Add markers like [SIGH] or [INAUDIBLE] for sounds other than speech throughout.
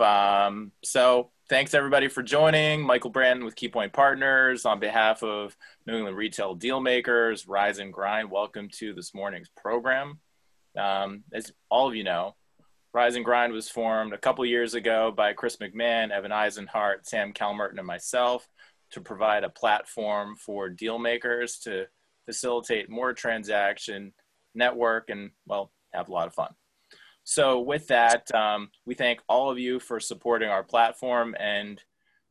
Um, so thanks everybody for joining. Michael Brandon with Keypoint Partners on behalf of New England Retail Dealmakers, Rise and Grind. Welcome to this morning's program. Um, as all of you know, Rise and Grind was formed a couple years ago by Chris McMahon, Evan Eisenhart, Sam Calmerton, and myself to provide a platform for deal makers to facilitate more transaction, network, and well, have a lot of fun. So with that, um, we thank all of you for supporting our platform and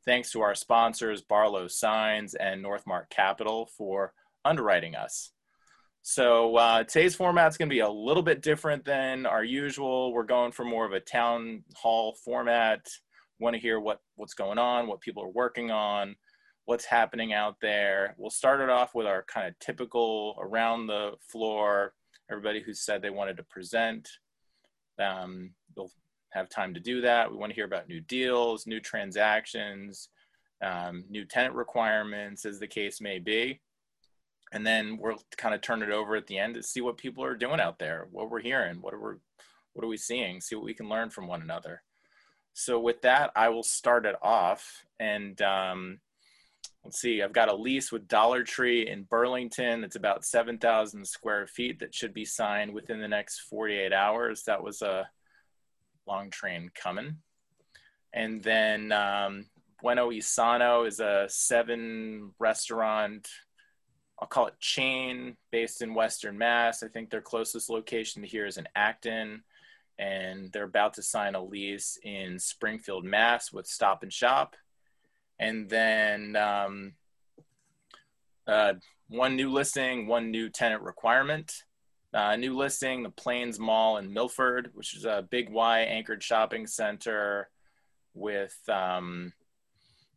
thanks to our sponsors, Barlow Signs and Northmark Capital for underwriting us. So uh, today's format is going to be a little bit different than our usual. We're going for more of a town hall format. Want to hear what what's going on, what people are working on, what's happening out there. We'll start it off with our kind of typical around the floor. Everybody who said they wanted to present, um, we'll have time to do that. We want to hear about new deals, new transactions, um, new tenant requirements, as the case may be. And then we'll kind of turn it over at the end to see what people are doing out there, what we're hearing, what are we, what are we seeing, see what we can learn from one another. So with that, I will start it off. And um, let's see, I've got a lease with Dollar Tree in Burlington. It's about 7,000 square feet that should be signed within the next 48 hours. That was a long train coming. And then um, Bueno Y Sano is a seven restaurant, I'll call it chain based in Western Mass. I think their closest location here is in Acton. And they're about to sign a lease in Springfield, Mass with Stop and Shop and then um, uh, one new listing, one new tenant requirement. Uh, new listing, the Plains Mall in Milford, which is a big Y anchored shopping center with um,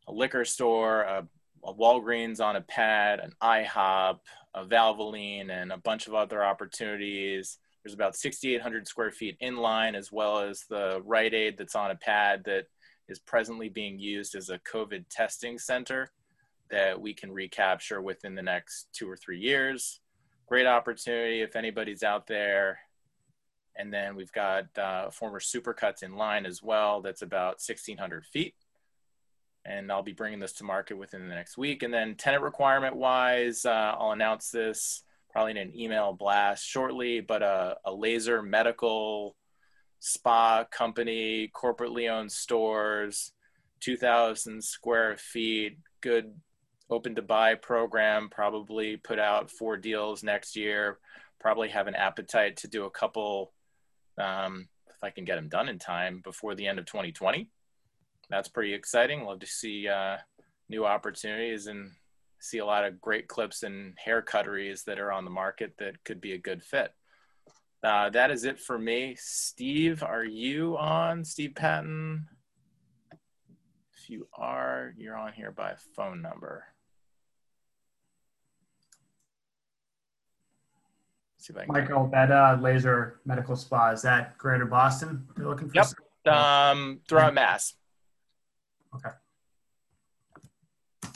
a liquor store, a, a, Walgreens on a pad, an IHOP, a Valvoline, and a bunch of other opportunities. There's about 6,800 square feet in line, as well as the Rite Aid that's on a pad that is presently being used as a COVID testing center that we can recapture within the next two or three years. Great opportunity if anybody's out there. And then we've got uh, former Supercuts in line as well. That's about 1,600 feet. And I'll be bringing this to market within the next week. And then tenant requirement wise, uh, I'll announce this probably in an email blast shortly, but a, a laser medical spa company, corporately owned stores, 2,000 square feet, good open to buy program, probably put out four deals next year, probably have an appetite to do a couple um, if I can get them done in time before the end of 2020. That's pretty exciting. Love to see uh, new opportunities and see a lot of great clips and hair cutteries that are on the market that could be a good fit. Uh, that is it for me. Steve, are you on? Steve Patton? If you are, you're on here by phone number. See if I Michael, that uh, laser medical spa, is that Greater Boston you're looking for? Yep, um, throughout Mass. Okay. In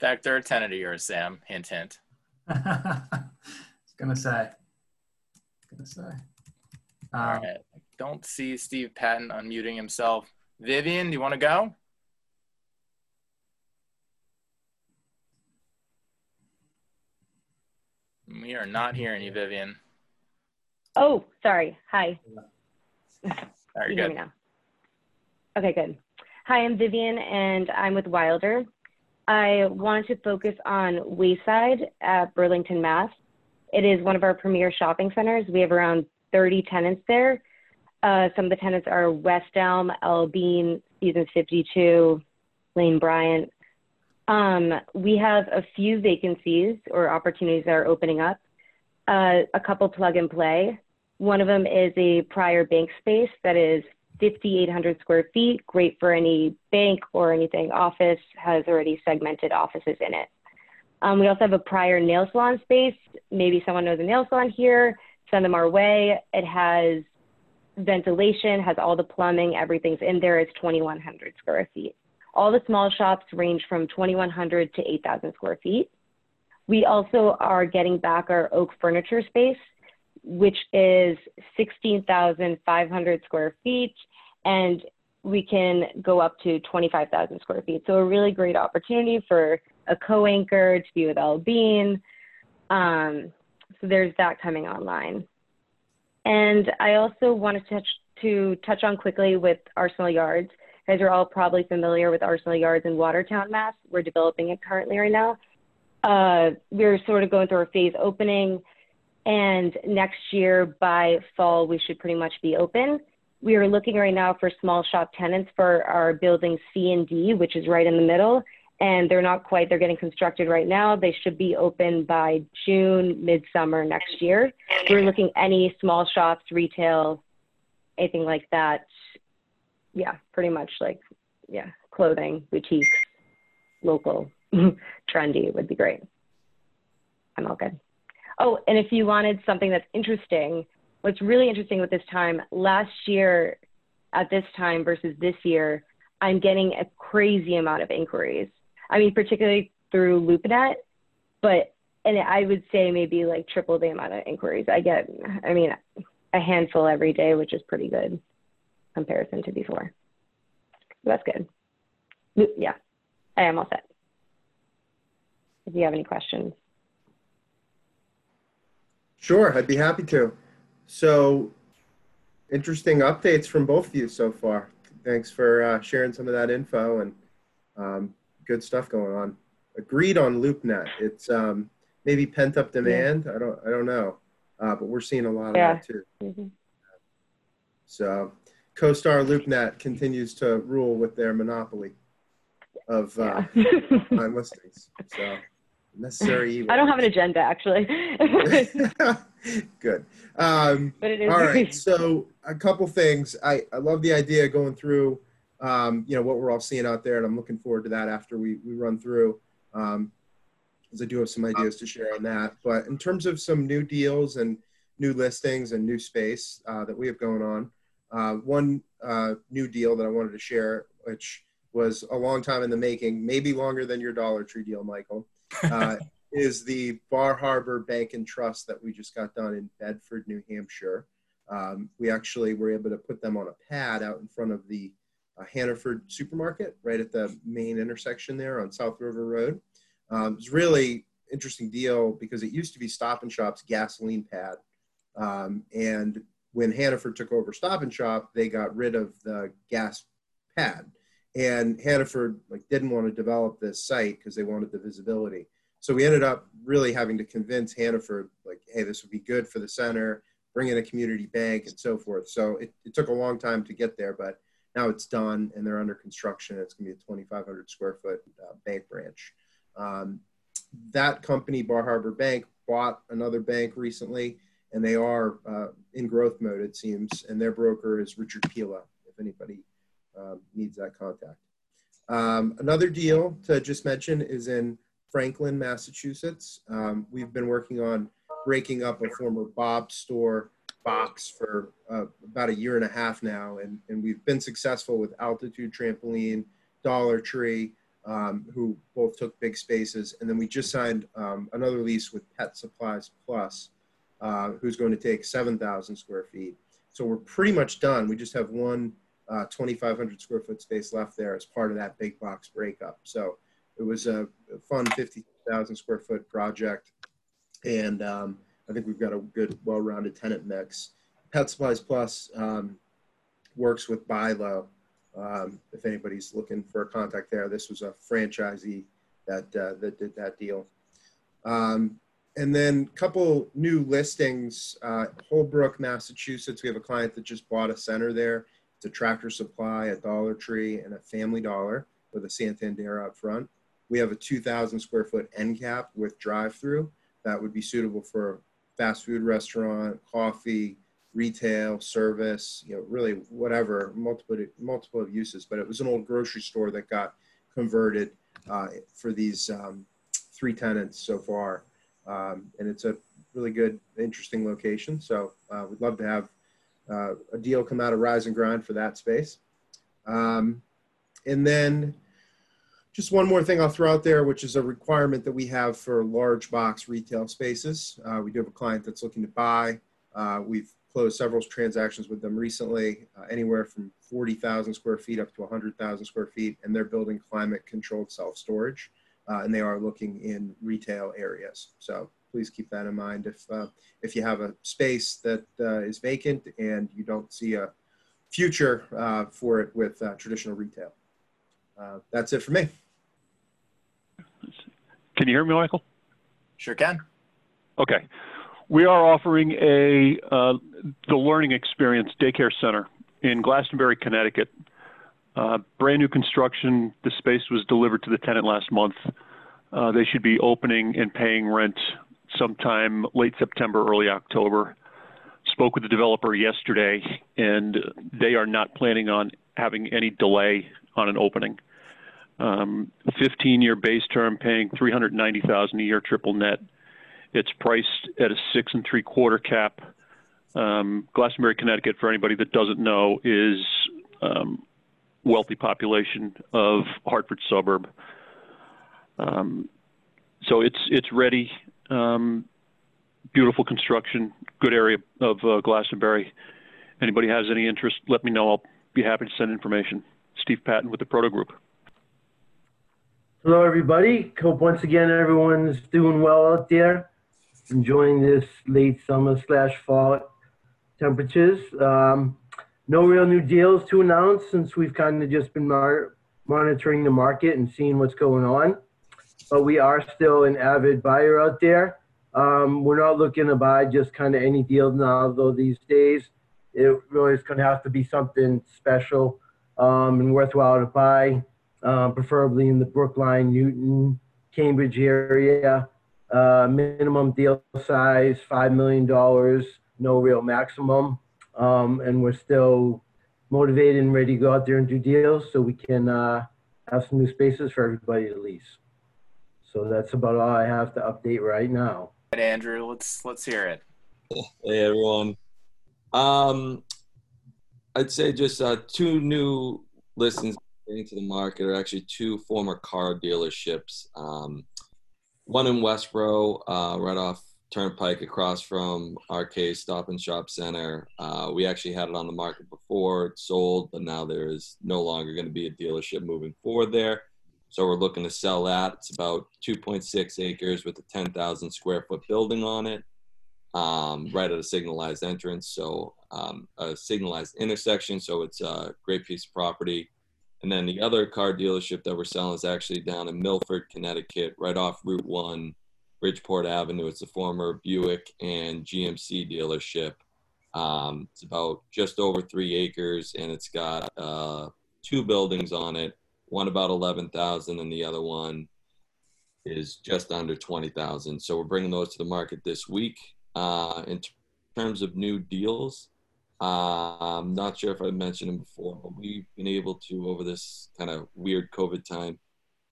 fact, they're a tenant of yours, Sam. Hint, hint. [LAUGHS] I was going to say gonna say. Um, All right. Don't see Steve Patton unmuting himself. Vivian, do you want to go? We are not hearing you, Vivian. Oh, sorry. Hi. Are you, you hear me now? Okay, good. Hi, I'm Vivian, and I'm with Wilder. I wanted to focus on Wayside at Burlington, Mass. It is one of our premier shopping centers. We have around 30 tenants there. Uh, some of the tenants are West Elm, L Bean, Seasons 52, Lane Bryant. Um, we have a few vacancies or opportunities that are opening up. Uh, a couple plug and play. One of them is a prior bank space that is 5,800 square feet, great for any bank or anything office, has already segmented offices in it. Um, we also have a prior nail salon space. Maybe someone knows a nail salon here, send them our way. It has ventilation, has all the plumbing, everything's in there. It's 2,100 square feet. All the small shops range from 2,100 to 8,000 square feet. We also are getting back our oak furniture space, which is 16,500 square feet. And we can go up to 25,000 square feet. So a really great opportunity for a co-anchor to be with L Bean. Um, so there's that coming online. And I also wanted to touch, to touch on quickly with Arsenal Yards. As You guys are all probably familiar with Arsenal Yards in Watertown, Mass. We're developing it currently right now. Uh, we're sort of going through a phase opening, and next year by fall we should pretty much be open. We are looking right now for small shop tenants for our building C and D, which is right in the middle, and they're not quite, they're getting constructed right now. They should be open by June, midsummer next year. We're looking any small shops, retail, anything like that. Yeah, pretty much like, yeah, clothing, boutiques, local, [LAUGHS] trendy would be great. I'm all good. Oh, and if you wanted something that's interesting, what's really interesting with this time, last year at this time versus this year, I'm getting a crazy amount of inquiries I mean, particularly through LoopNet, but and I would say maybe like triple the amount of inquiries I get. I mean, a handful every day, which is pretty good comparison to before. So that's good. Yeah, I am all set. If you have any questions. Sure, I'd be happy to. So, interesting updates from both of you so far. Thanks for uh, sharing some of that info and um, good stuff going on. Agreed on LoopNet. It's um, maybe pent up demand. Yeah. I don't I don't know, uh, but we're seeing a lot of that too. Mm-hmm. So, CoStar LoopNet continues to rule with their monopoly of uh, yeah. listings. So necessary [LAUGHS] evil. I don't have an agenda actually. [LAUGHS] Good. Um, but it is all right. So a couple things. I, I love the idea going through um, you know, what we're all seeing out there. And I'm looking forward to that after we, we run through, um, as I do have some ideas to share on that. But in terms of some new deals and new listings and new space uh, that we have going on, uh, one uh, new deal that I wanted to share, which was a long time in the making, maybe longer than your Dollar Tree deal, Michael, [LAUGHS] uh, is the Bar Harbor Bank and Trust that we just got done in Bedford, New Hampshire. Um, we actually were able to put them on a pad out in front of the uh, Hannaford Supermarket right at the main intersection there on South River Road. Um, it was really interesting deal because it used to be Stop and Shop's gasoline pad. Um, and when Hannaford took over Stop and Shop, they got rid of the gas pad. And Hannaford like didn't want to develop this site because they wanted the visibility. So we ended up really having to convince Hannaford, like, hey, this would be good for the center, bring in a community bank and so forth. So it, it took a long time to get there, but now it's done and they're under construction. It's going to be a 2,500 square foot uh, bank branch. Um, that company, Bar Harbor Bank, bought another bank recently, and they are uh, in growth mode, it seems. And their broker is Richard Pila, if anybody um, needs that contact. Um, another deal to just mention is in Franklin, Massachusetts. Um, we've been working on breaking up a former Bob store box for uh, about a year and a half now, and, and we've been successful with Altitude Trampoline, Dollar Tree, um, who both took big spaces, and then we just signed um, another lease with Pet Supplies Plus, uh, who's going to take 7,000 square feet. So we're pretty much done. We just have one uh, 2,500 square foot space left there as part of that big box breakup. So it was a fun 50,000 square foot project, and um, I think we've got a good, well-rounded tenant mix. Pet Supplies Plus um, works with Buy Low. Um, if anybody's looking for a contact there, this was a franchisee that uh, that did that deal. Um, and then a couple new listings. Uh, Holbrook, Massachusetts. We have a client that just bought a center there. It's a Tractor Supply, a Dollar Tree, and a Family Dollar with a Santander out front. We have a 2,000 square foot end cap with drive-through that would be suitable for fast food restaurant, coffee, retail, service, you know, really whatever, multiple multiple uses. But it was an old grocery store that got converted uh, for these um, three tenants so far, um, and it's a really good, interesting location. So uh, we'd love to have uh, a deal come out of Rise and Grind for that space. Um, and then just one more thing I'll throw out there, which is a requirement that we have for large box retail spaces. Uh, we do have a client that's looking to buy Uh, we've closed several transactions with them recently, uh, anywhere from 40,000 square feet up to 100,000 square feet, and they're building climate controlled self storage. Uh, and they are looking in retail areas. So please keep that in mind. If, uh, if you have a space that uh, is vacant and you don't see a future for it with traditional retail. That's it for me. Can you hear me, Michael? Sure can. Okay. We are offering a uh, the Learning Experience Daycare Center in Glastonbury, Connecticut. Uh, brand new construction. The space was delivered to the tenant last month. Uh, they should be opening and paying rent sometime late September, early October. Spoke with the developer yesterday, and they are not planning on having any delay on an opening. Um, 15-year base term, paying 390,000 a year triple net. It's priced at a six and three quarter cap. Um, Glastonbury, Connecticut, for anybody that doesn't know, is um, wealthy population of Hartford suburb. Um, so it's it's ready. Um, beautiful construction, good area of uh, Glastonbury. Anybody has any interest, let me know. I'll be happy to send information. Steve Patton with the Proto Group. Hello, everybody. Hope once again everyone's doing well out there, enjoying this late summer slash fall temperatures. Um, no real new deals to announce since we've kind of just been mar- monitoring the market and seeing what's going on but we are still an avid buyer out there. Um, we're not looking to buy just kind of any deal now, though these days it really is going to have to be something special um, and worthwhile to buy, uh, preferably in the Brookline, Newton, Cambridge area. Uh, minimum deal size $5 million, no real maximum. Um, and we're still motivated and ready to go out there and do deals so we can uh, have some new spaces for everybody to lease. So that's about all I have to update right now. Right, Andrew, let's let's hear it. Hey everyone. Um, I'd say just uh, two new listings into the market are actually two former car dealerships. Um, one in Westboro, uh, right off Turnpike, across from Arcade Stop and Shop Center. Uh, we actually had it on the market before; it sold, but now there is no longer going to be a dealership moving forward there. So we're looking to sell that. It's about 2.6 acres with a 10,000 square foot building on it, um, right at a signalized entrance. So um, a signalized intersection. So it's a great piece of property. And then the other car dealership that we're selling is actually down in Milford, Connecticut, right off Route 1, Bridgeport Avenue. It's a former Buick and GMC dealership. Um, it's about just over three acres and it's got uh, two buildings on it one about 11,000 and the other one is just under 20,000. So we're bringing those to the market this week. Uh, in t- terms of new deals, I'm not sure if I mentioned them before, but we've been able to, over this kind of weird COVID time,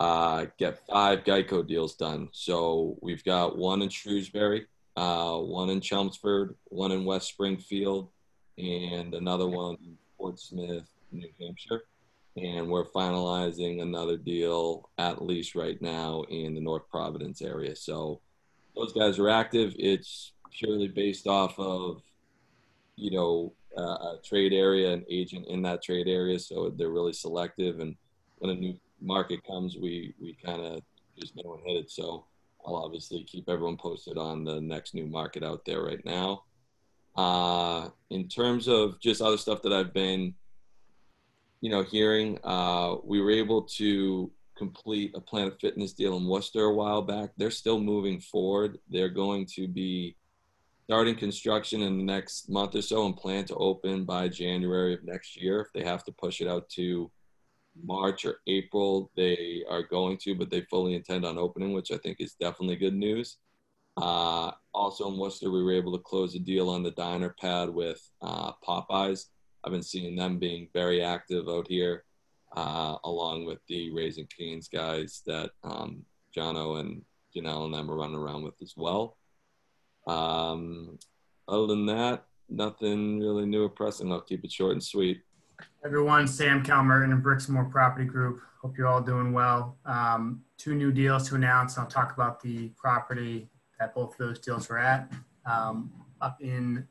uh, get five Geico deals done. So we've got one in Shrewsbury, uh, one in Chelmsford, one in West Springfield, and another one in Portsmouth, New Hampshire and we're finalizing another deal at least right now in the North Providence area. So those guys are active. It's purely based off of, you know, uh, a trade area, an agent in that trade area. So they're really selective. And when a new market comes, we we kind of just know and hit it. So I'll obviously keep everyone posted on the next new market out there right now. Uh, in terms of just other stuff that I've been you know, hearing. Uh, we were able to complete a Planet Fitness deal in Worcester a while back. They're still moving forward. They're going to be starting construction in the next month or so and plan to open by January of next year. If they have to push it out to March or April, they are going to, but they fully intend on opening, which I think is definitely good news. Uh, also in Worcester, we were able to close a deal on the diner pad with uh, Popeyes. I've been seeing them being very active out here, uh, along with the Raising Cane's guys that um, Jono and Janelle and them are running around with as well. Um, other than that, nothing really new or pressing. I'll keep it short and sweet. Everyone, Sam Calmerton and Brixmor Property Group. Hope you're all doing well. Um, two new deals to announce. I'll talk about the property that both of those deals were at. Um, up in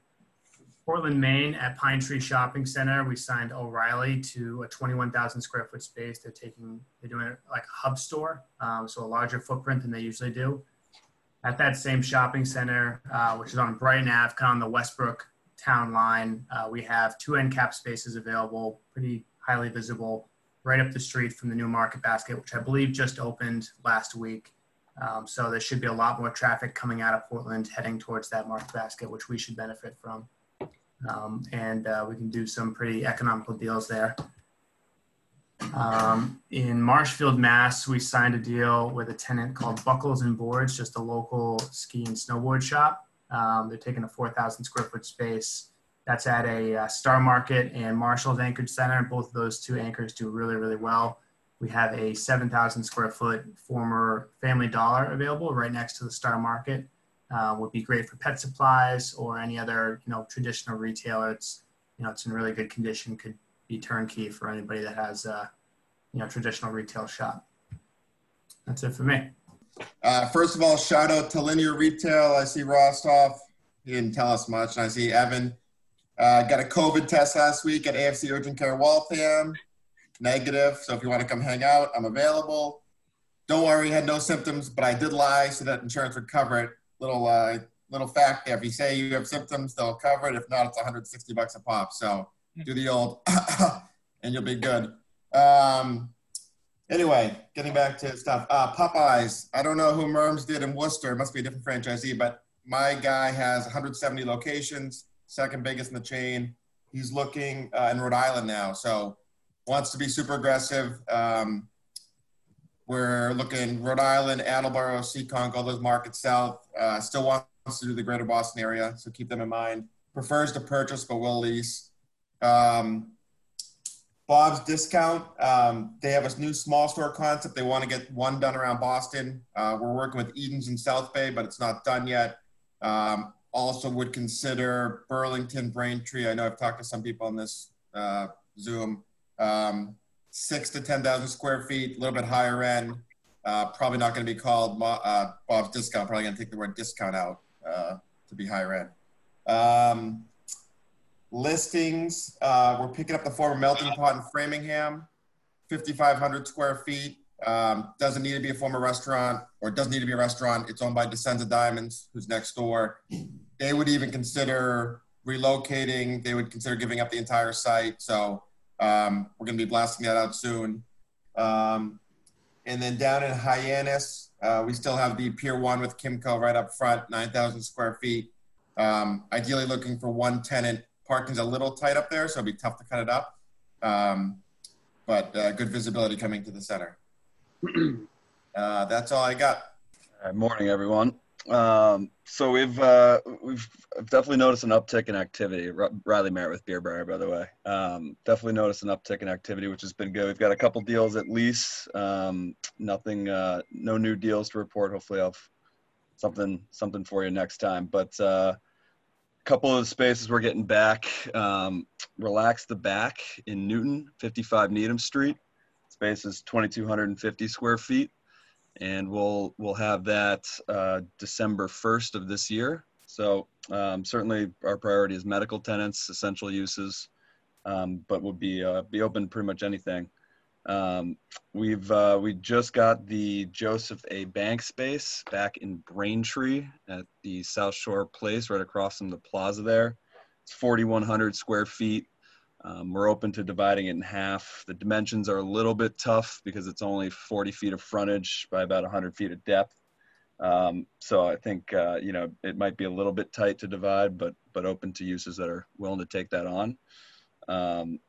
Portland, Maine, at Pine Tree Shopping Center, we signed O'Reilly to a 21,000 square foot space. They're taking, they're doing it like a hub store, um, so a larger footprint than they usually do. At that same shopping center, uh, which is on Brighton Ave, kind of on the Westbrook town line, uh, we have two end cap spaces available, pretty highly visible, right up the street from the new Market Basket, which I believe just opened last week. Um, so there should be a lot more traffic coming out of Portland heading towards that Market Basket, which we should benefit from um, and uh, we can do some pretty economical deals there. Um, in Marshfield, Mass, we signed a deal with a tenant called Buckles and Boards, just a local ski and snowboard shop. Um, they're taking a 4,000 square foot space. That's at a uh, Star Market and Marshall's Anchorage Center. Both of those two anchors do really, really well. We have a 7,000 square foot former Family Dollar available right next to the Star Market uh, would be great for pet supplies or any other you know traditional retailer. It's you know it's in really good condition. Could be turnkey for anybody that has a you know traditional retail shop. That's it for me. Uh, first of all, shout out to Linear Retail. I see Rostov. He didn't tell us much. And I see Evan. Uh, got a COVID test last week at AFC Urgent Care Waltham. Negative. So if you want to come hang out, I'm available. Don't worry, had no symptoms, but I did lie so that insurance would cover it little uh, little fact there. If you say you have symptoms, they'll cover it. If not, it's 160 bucks a pop. So do the old, [COUGHS] and you'll be good. Um, anyway, getting back to stuff. Uh, Popeyes. I don't know who Merms did in Worcester. It must be a different franchisee, but my guy has 170 locations, second biggest in the chain. He's looking uh, in Rhode Island now, so wants to be super aggressive. Um, we're looking Rhode Island, Attleboro, Seekonk, all those markets south. Uh, still wants to do the greater Boston area, so keep them in mind. Prefers to purchase, but will lease. Um, Bob's Discount, um, they have a new small store concept. They want to get one done around Boston. Uh, we're working with Edens in South Bay, but it's not done yet. Um, also would consider Burlington, Braintree. I know I've talked to some people on this uh, Zoom. Um, six to 10,000 square feet, a little bit higher end. Uh, probably not going to be called uh, Bob's Discount. Probably going to take the word discount out uh, to be higher end. Listings, uh, we're picking up the former melting pot in Framingham, 5,500 square feet. Um, doesn't need to be a former restaurant or doesn't need to be a restaurant. It's owned by Descenza Diamonds, who's next door. They would even consider relocating. They would consider giving up the entire site. So um, we're going to be blasting that out soon. Um, and then down in Hyannis, uh, we still have the Pier 1 with Kimco right up front, 9,000 square feet. Um, ideally looking for one tenant. Parking's a little tight up there, so it'd be tough to cut it up. Um, but uh, good visibility coming to the center. [CLEARS THROAT] uh, that's all I got. Good morning, everyone. Um, so we've uh, we've definitely noticed an uptick in activity. Riley Merritt with Beer by the way. Um, definitely noticed an uptick in activity, which has been good. We've got a couple deals at least. Um, nothing, uh, no new deals to report. Hopefully, I'll have something something for you next time. But uh, couple of the spaces we're getting back. Um, Relax the back in Newton, 55 Needham Street. Space is 2,250 square feet and we'll we'll have that uh, December 1st of this year. So um, certainly our priority is medical tenants, essential uses, um, but we'll be uh, be open to pretty much anything. Um, we've uh, we just got the Joseph A. Bank space back in Braintree at the South Shore Place, right across from the plaza there. It's 4,100 square feet. Um, we're open to dividing it in half. The dimensions are a little bit tough because it's only 40 feet of frontage by about 100 feet of depth. Um, so I think uh, you know it might be a little bit tight to divide, but but open to uses that are willing to take that on. Um,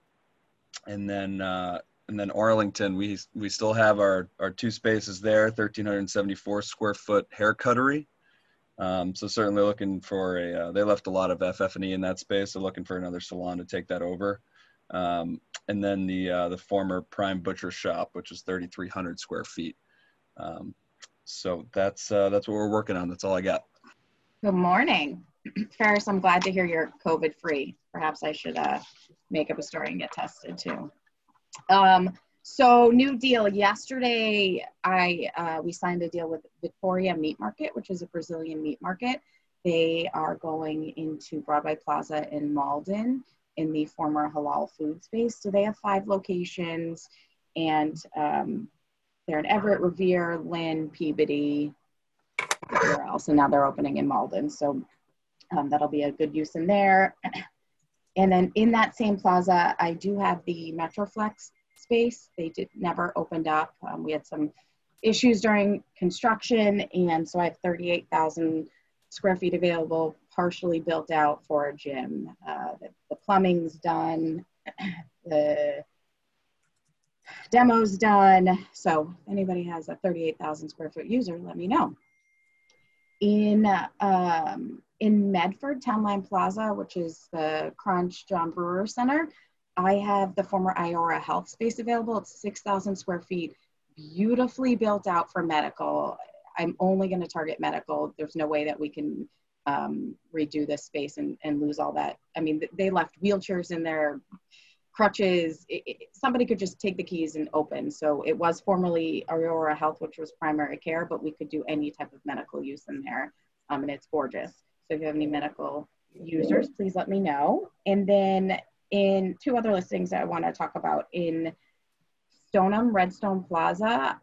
and then uh, and then Arlington, we we still have our our two spaces there, 1,374 square foot hair cuttery. Um, so certainly looking for a, uh, they left a lot of FF&E in that space. So looking for another salon to take that over. Um, and then the, uh, the former Prime Butcher Shop, which is 3,300 square feet. Um, so that's, uh, that's what we're working on. That's all I got. Good morning. [CLEARS THROAT] Ferris, I'm glad to hear you're COVID free. Perhaps I should uh, make up a story and get tested too. Um, so new deal. Yesterday, I uh, we signed a deal with Victoria Meat Market, which is a Brazilian meat market. They are going into Broadway Plaza in Malden in the former halal food space. So they have five locations and um, they're in Everett, Revere, Lynn, Peabody, where else? And now they're opening in Malden. So um, that'll be a good use in there. [CLEARS THROAT] And then in that same plaza, I do have the Metroflex space. They did never opened up. Um, we had some issues during construction, and so I have 38,000 square feet available, partially built out for a gym. Uh, the, the plumbing's done, [CLEARS THROAT] the demo's done. So anybody has a 38,000 square foot user, let me know. In um, in Medford, Townline Plaza, which is the Crunch John Brewer Center, I have the former Iora Health space available. It's 6,000 square feet, beautifully built out for medical. I'm only going to target medical. There's no way that we can um, redo this space and, and lose all that. I mean, they left wheelchairs in there, crutches. It, it, somebody could just take the keys and open. So it was formerly Iora Health, which was primary care, but we could do any type of medical use in there. Um, and it's gorgeous. So if you have any medical users, please let me know. And then in two other listings I want to talk about in Stoneham Redstone Plaza,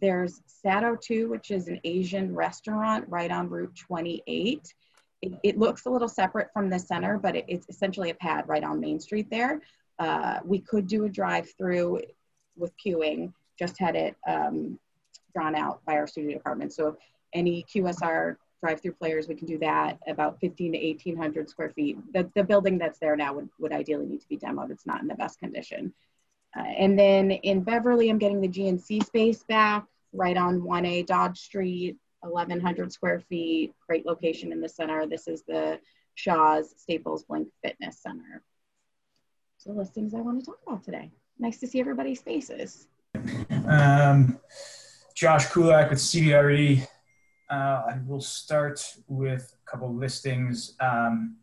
there's Sato 2, which is an Asian restaurant right on Route 28. It, it looks a little separate from the center, but it, it's essentially a pad right on Main Street there. Uh, we could do a drive through with queuing, just had it um, drawn out by our studio department. So any QSR drive-through players, we can do that about 15 to 1800 square feet. The, the building that's there now would, would ideally need to be demoed. It's not in the best condition. Uh, and then in Beverly, I'm getting the GNC space back right on 1A Dodge Street, 1100 square feet, great location in the center. This is the Shaw's Staples Blink Fitness Center. So listings I want to talk about today. Nice to see everybody's faces. Um, Josh Kulak with CBRE. Uh, I will start with a couple listings. Um,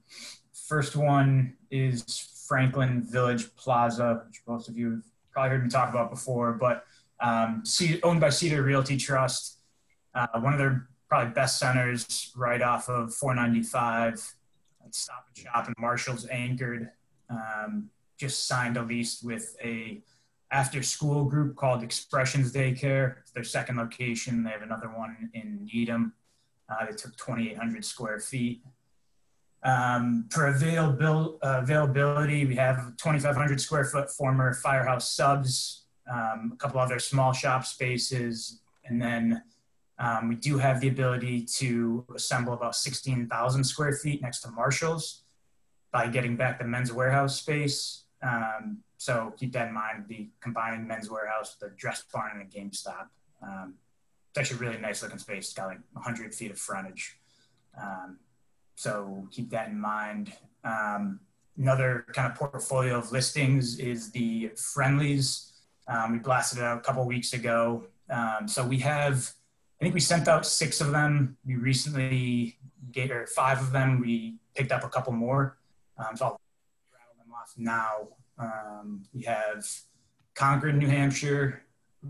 first one is Franklin Village Plaza, which most of you have probably heard me talk about before, but um, owned by Cedar Realty Trust. Uh, one of their probably best centers right off of 495. Stop and Shop and Marshall's anchored. Um, just signed a lease with a after school group called Expressions Daycare. It's their second location. They have another one in Needham. Uh, they took 2,800 square feet. Um, for available, uh, availability, we have 2,500 square foot former firehouse subs, um, a couple other small shop spaces, and then um, we do have the ability to assemble about 16,000 square feet next to Marshall's by getting back the Men's Wearhouse space. Um, so keep that in mind. The combined Men's Wearhouse the dress barn and a GameStop. Um, it's actually a really nice looking space. It's got like 100 feet of frontage. Um, so keep that in mind. Um, another kind of portfolio of listings is the Friendlies. Um, we blasted it out a couple weeks ago. Um, so we have, I think we sent out six of them. We recently gave, or five of them. We picked up a couple more. Um, so I'll now. Um, we have Concord, New Hampshire,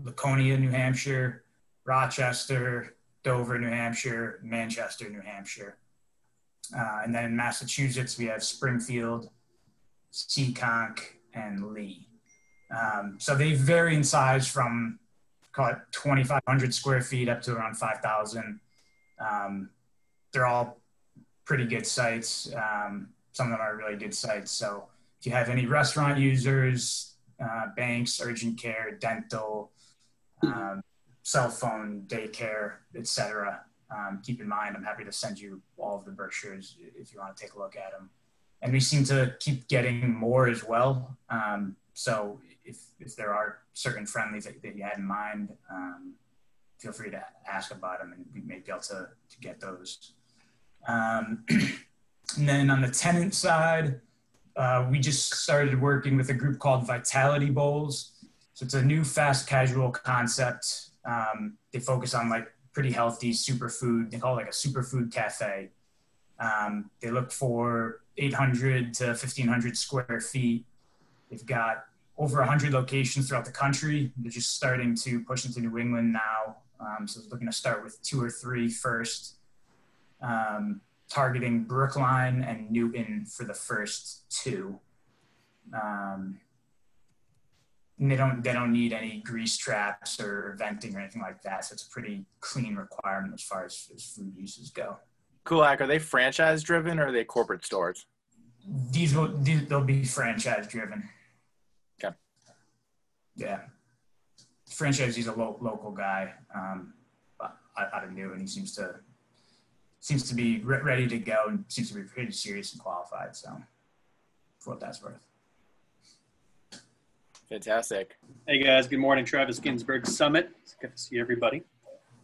Laconia, New Hampshire, Rochester, Dover, New Hampshire, Manchester, New Hampshire. Uh, and then in Massachusetts, we have Springfield, Seekonk, and Lee. Um, so they vary in size from call it 2,500 square feet up to around 5,000. Um, they're all pretty good sites. Um, some of them are really good sites. So if you have any restaurant users, uh, banks, urgent care, dental, um, cell phone, daycare, etc., um, keep in mind, I'm happy to send you all of the brochures if you want to take a look at them. And we seem to keep getting more as well. Um, so if, if there are certain friendlies that, that you had in mind, um, feel free to ask about them and we may be able to, to get those. Um, [CLEARS THROAT] and then on the tenant side, uh, we just started working with a group called Vitality Bowls. So it's a new fast casual concept. Um, they focus on like pretty healthy superfood. They call it like a superfood cafe. Um, they look for 800 to 1500 square feet. They've got over 100 locations throughout the country. They're just starting to push into New England now. Um, so looking to start with two or three first. Um, targeting Brookline and Newton for the first two. Um, and they don't they don't need any grease traps or venting or anything like that. So it's a pretty clean requirement as far as, as food uses go. Kulak, are they franchise driven or are they corporate stores? These will these, they'll be franchise driven. Okay. Yeah. Franchisee's a lo- local guy um, out of Newton. He seems to seems to be re- ready to go and seems to be pretty serious and qualified. So, for what that's worth. Fantastic. Hey guys, good morning. Travis Ginsburg Summit. It's good to see everybody.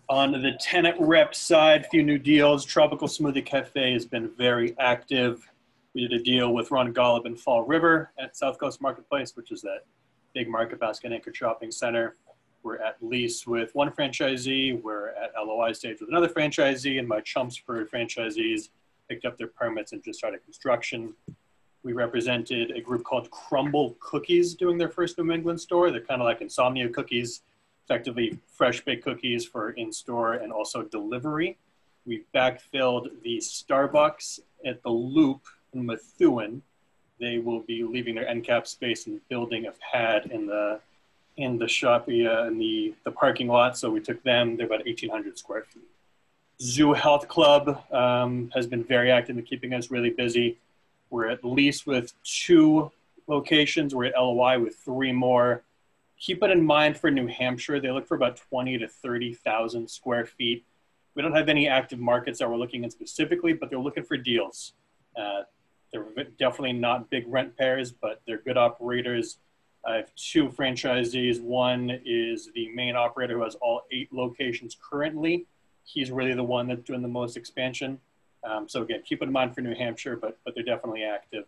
On the tenant rep side, few new deals. Tropical Smoothie Cafe has been very active. We did a deal with Ron Golub and Fall River at South Coast Marketplace, which is that big market basket anchor shopping center. We're at lease with one franchisee. We're at LOI stage with another franchisee, and my Chelmsford franchisees picked up their permits and just started construction we represented a group called Crumble Cookies doing their first New England store. They're kind of like insomnia cookies, effectively fresh baked cookies for in store and also delivery. We backfilled the Starbucks at the Loop in Methuen. They will be leaving their end cap space and building a pad in the in the shop uh, in the, the parking lot. So we took them. They're about 1,800 square feet. Zoo Health Club um, has been very active in keeping us really busy. We're at least with two locations. We're at LOI with three more. Keep it in mind for New Hampshire. They look for about 20 to 30,000 square feet. We don't have any active markets that we're looking at specifically, but they're looking for deals. Uh, they're definitely not big rent pairs, but they're good operators. I have two franchisees. One is the main operator who has all eight locations currently. He's really the one that's doing the most expansion. Um, so again, keep it in mind for New Hampshire, but, but they're definitely active.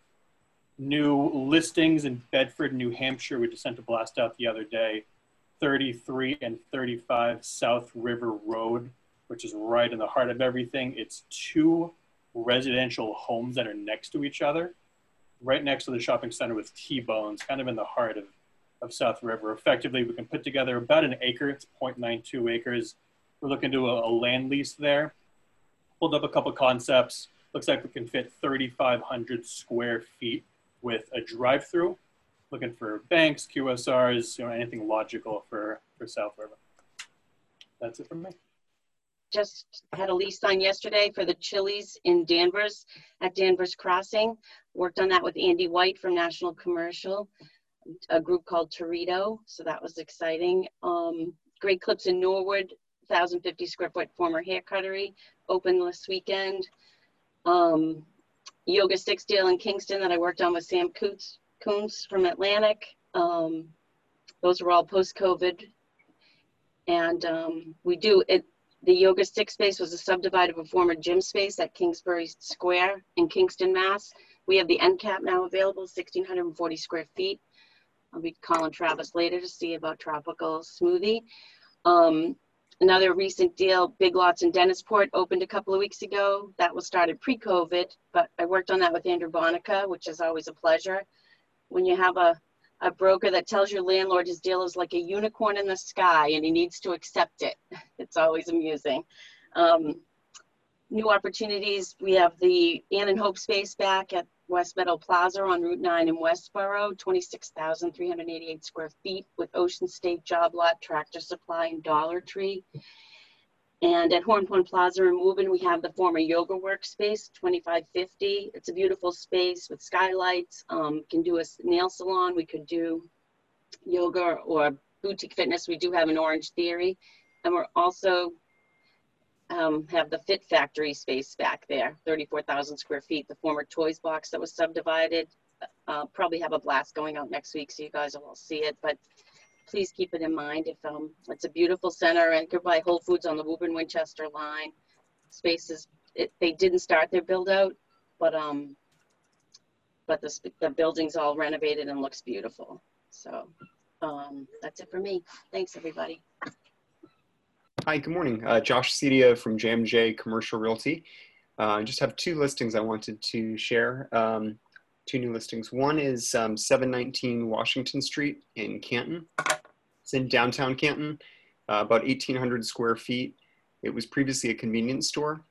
New listings in Bedford, New Hampshire, we just sent a blast out the other day. 33 and 35 South River Road, which is right in the heart of everything. It's two residential homes that are next to each other, right next to the shopping center with T-bones, kind of in the heart of, of South River. Effectively, we can put together about an acre, it's 0.92 acres. We're looking to a, a land lease there pulled up a couple concepts. Looks like we can fit 3,500 square feet with a drive-through. Looking for banks, QSRs, you know, anything logical for, for South River. That's it from me. Just had a lease sign yesterday for the Chili's in Danvers at Danvers Crossing. Worked on that with Andy White from National Commercial, a group called Torito. So that was exciting. Um, Great Clips in Norwood, 1,050 square foot former hair cuttery open this weekend. Um, Yoga Deal in Kingston that I worked on with Sam Coots, Coons from Atlantic. Um, those were all post-COVID. And um, we do it. The YogaSix space was a subdivided of a former gym space at Kingsbury Square in Kingston, Mass. We have the end cap now available, 1,640 square feet. I'll be calling Travis later to see about tropical smoothie. Um, Another recent deal, Big Lots in Dennisport, opened a couple of weeks ago. That was started pre-COVID, but I worked on that with Andrew Bonica, which is always a pleasure. When you have a, a broker that tells your landlord his deal is like a unicorn in the sky and he needs to accept it, [LAUGHS] it's always amusing. Um, new opportunities, we have the Ann and Hope space back at West Meadow Plaza on Route 9 in Westboro, 26,388 square feet with Ocean State Job Lot, Tractor Supply, and Dollar Tree. And at Horn Pond Plaza in Woburn, we have the former yoga workspace, 2550. It's a beautiful space with skylights. Um, can do a nail salon. We could do yoga or boutique fitness. We do have an Orange Theory. And we're also um, have the Fit Factory space back there, 34,000 square feet, the former Toys box that was subdivided. Uh, probably have a blast going out next week, so you guys will all see it. But please keep it in mind if um, it's a beautiful center anchored by Whole Foods on the Woburn Winchester line. Spaces, it, they didn't start their build out, but um, but the, the building's all renovated and looks beautiful. So um, that's it for me. Thanks, everybody. Hi, good morning. Uh, Josh Cedia from JMJ Commercial Realty. Uh, I just have two listings I wanted to share. Um, two new listings. One is um, 719 Washington Street in Canton. It's in downtown Canton, uh, about 1,800 square feet. It was previously a convenience store.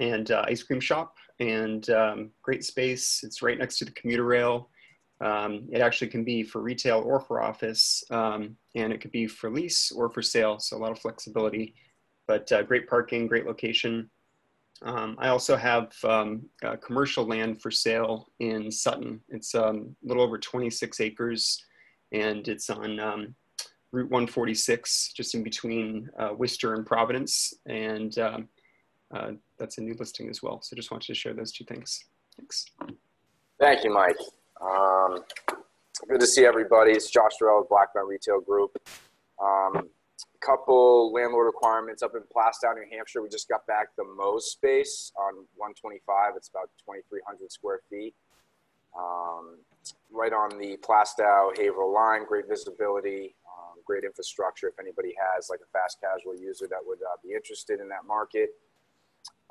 and uh, ice cream shop and um, great space. It's right next to the commuter rail. Um, it actually can be for retail or for office, um, and it could be for lease or for sale. So a lot of flexibility, but uh, great parking, great location. Um, I also have um, commercial land for sale in Sutton. It's um, a little over 26 acres, and it's on um, Route 146, just in between uh, Worcester and Providence. And um, uh, that's a new listing as well. So just wanted to share those two things. Thanks. Thank you, Mike. Um, good to see everybody. It's Josh Durrell with Black Mountain Retail Group. Um, couple landlord requirements up in Plaistow, New Hampshire. We just got back the Moe's space on 125. It's about 2,300 square feet. Um, right on the Plaistow Haverhill line, great visibility, um, great infrastructure. If anybody has like a fast casual user that would uh, be interested in that market,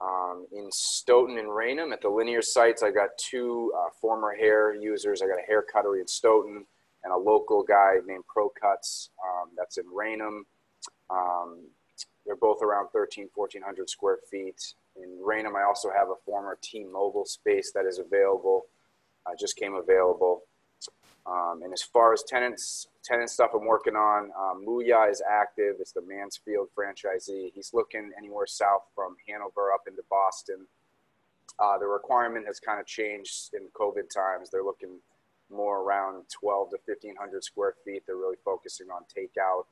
um, in Stoughton and Raynham at the linear sites. I got two uh, former hair users. I got a hair cuttery in Stoughton and a local guy named Pro Cuts um, that's in Raynham. Um, they're both around 13, 1400 square feet. In Raynham, I also have a former T-Mobile space that is available. Uh, just came available. Um, and as far as tenants, tenant stuff I'm working on, um, MOOYAH is active. It's the Mansfield franchisee. He's looking anywhere south from Hanover up into Boston. Uh, the requirement has kind of changed in COVID times. They're looking more around 12 to 1500 square feet. They're really focusing on takeout,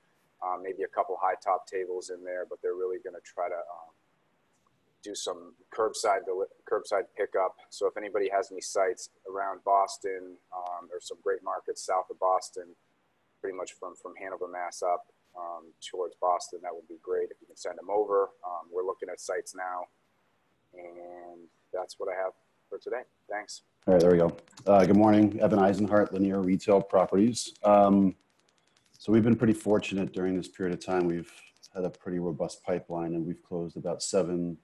uh, maybe a couple high top tables in there, but they're really going to try to um, do some curbside curbside pickup. So if anybody has any sites around Boston um, or some great markets south of Boston, pretty much from from Hanover, Mass up um, towards Boston, that would be great if you can send them over. Um, we're looking at sites now, and that's what I have for today. Thanks. All right, there we go. Uh, good morning, Evan Eisenhart, Linear Retail Properties. Um, so we've been pretty fortunate during this period of time. We've had a pretty robust pipeline and we've closed about seven,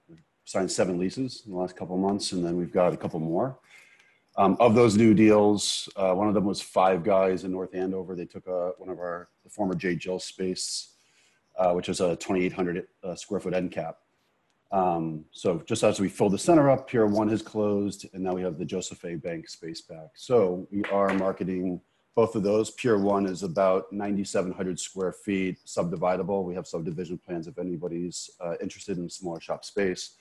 signed seven leases in the last couple of months and then we've got a couple more. Um, of those new deals, uh, one of them was Five Guys in North Andover. They took a, one of our the former J. Jill space, uh, which is a 2,800 uh, square foot end cap. Um, so just as we filled the center up, Pier 1 has closed, and now we have the Joseph A. Bank space back. So we are marketing both of those. Pier 1 is about 9,700 square feet, subdividable. We have subdivision plans if anybody's uh, interested in smaller shop space.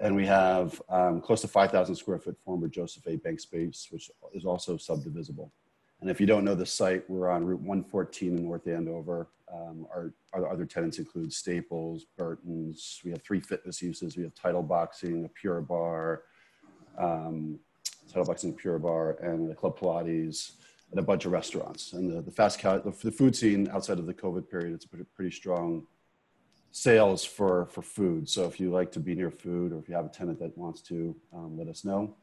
And we have um, close to 5,000 square foot former Joseph A. Bank space, which is also subdivisible. And if you don't know the site, we're on Route 114 in North Andover. Um, our, our, other tenants include Staples, Burton's. We have three fitness uses. We have Title Boxing, a Pure Barre, um, Title Boxing, Pure Barre, and the Club Pilates and a bunch of restaurants. And the, the fast the, the food scene outside of the COVID period, it's pretty, pretty strong sales for, for food. So if you like to be near food or if you have a tenant that wants to, um, let us know.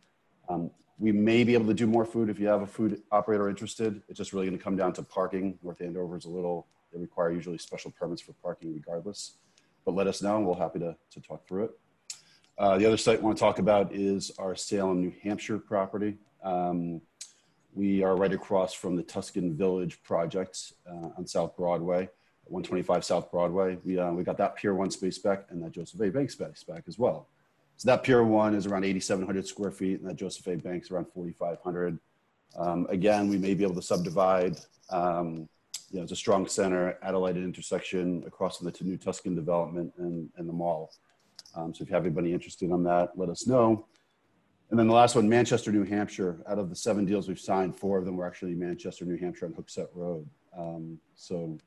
Um, we may be able to do more food if you have a food operator interested. It's just really going to come down to parking. North Andover is a little, they require usually special permits for parking regardless. But let us know and we'll happy to, to talk through it. Uh, the other site I want to talk about is our Salem, New Hampshire property. Um, we are right across from the Tuscan Village project uh, on South Broadway, 125 South Broadway. We, uh, we got that Pier 1 space back and that Joseph A. Banks space back as well. So that Pier 1 is around 8,700 square feet and that Joseph A. Bank's around 4,500. Um, again, we may be able to subdivide. Um, you know, it's a strong center, Adelaide intersection across from the new Tuscan development and, and the mall. Um, so if you have anybody interested on that, let us know. And then the last one, Manchester, New Hampshire. Out of the seven deals we've signed, four of them were actually Manchester, New Hampshire on Hooksett Road. Um, so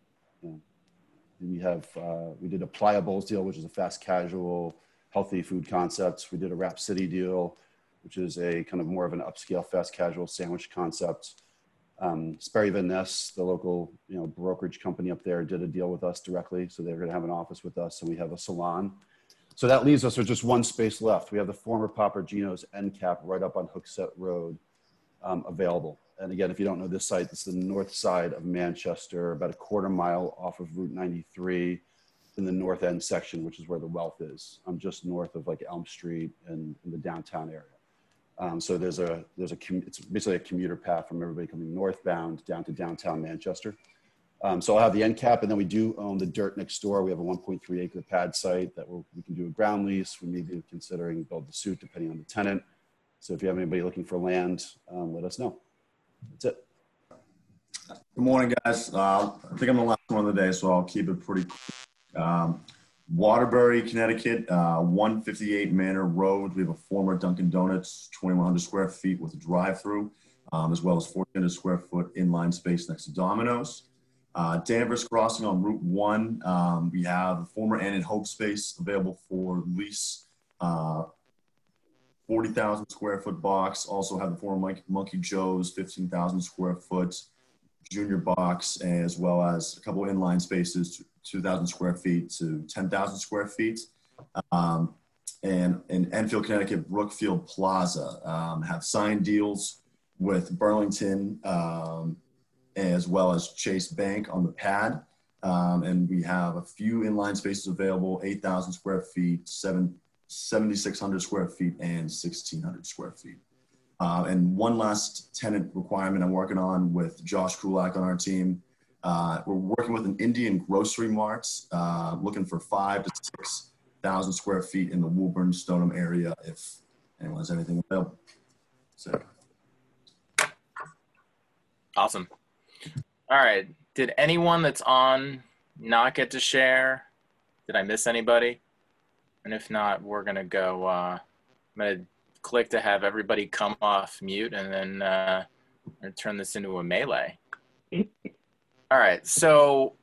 we have, uh, we did a Pliables deal, which is a fast casual, healthy food concept. We did a Wrap City deal, which is a kind of more of an upscale fast casual sandwich concept. Um, Sperry Van Ness, the local you know brokerage company up there, did a deal with us directly, so they're going to have an office with us, and we have a salon so that leaves us with just one space left. We have the former Papa Gino's end cap right up on Hooksett Road um, available. And again, if you don't know this site, it's the north side of Manchester, about a quarter mile off of Route 93 in the north end section, which is where the wealth is. I'm just north of like Elm Street and in the downtown area. Um, so there's a, there's a, it's basically a commuter path from everybody coming northbound down to downtown Manchester. Um, so I'll have the end cap, and then we do own the dirt next door. We have a 1.3 acre pad site that we're, we can do a ground lease. We may be considering build to suit depending on the tenant. So if you have anybody looking for land, um, let us know. That's it. Good morning, guys. Uh, I think I'm the last one of the day, so I'll keep it pretty quick. Um, Waterbury, Connecticut, uh, 158 Manor Road. We have a former Dunkin' Donuts, 2,100 square feet with a drive-through, um, as well as 1,400 square foot inline space next to Domino's. Uh, Danvers Crossing on Route 1, um, we have the former Ann and Hope space available for lease. Uh, 40,000 square foot box. Also have the former Monkey Joe's 15,000 square foot junior box, as well as a couple inline spaces, 2,000 square feet to 10,000 square feet. Um, and in Enfield, Connecticut, Brookfield Plaza um, have signed deals with Burlington um, as well as Chase Bank on the pad. Um, and we have a few inline spaces available 8,000 square feet, seven, 7,600 square feet, and 1,600 square feet. Uh, and one last tenant requirement I'm working on with Josh Kulak on our team. Uh, we're working with an Indian grocery mart, uh, looking for five to 6,000 square feet in the Woburn Stoneham area if anyone has anything available. So. Awesome. All right. Did anyone that's on not get to share? Did I miss anybody? And if not, we're going to go. Uh, I'm going to click to have everybody come off mute and then uh, turn this into a melee. [LAUGHS] all right. So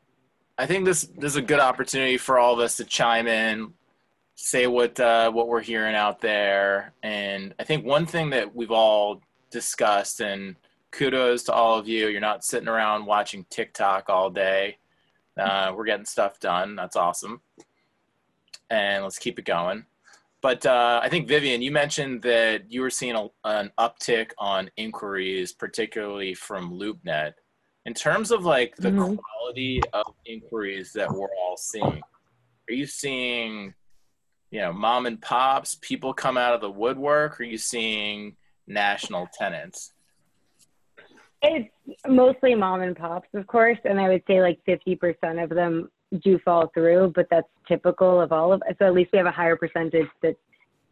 I think this, this is a good opportunity for all of us to chime in, say what, uh, what we're hearing out there. And I think one thing that we've all discussed and kudos to all of you. You're not sitting around watching TikTok all day. Uh, we're getting stuff done. That's awesome. And let's keep it going. But uh, I think, Vivian, you mentioned that you were seeing a, an uptick on inquiries, particularly from LoopNet. In terms of like the mm-hmm. quality of inquiries that we're all seeing, are you seeing, you know, mom and pops, people come out of the woodwork? Are you seeing national tenants? It's mostly mom and pops, of course, and I would say like 50% of them do fall through, but that's typical of all of. So at least we have a higher percentage that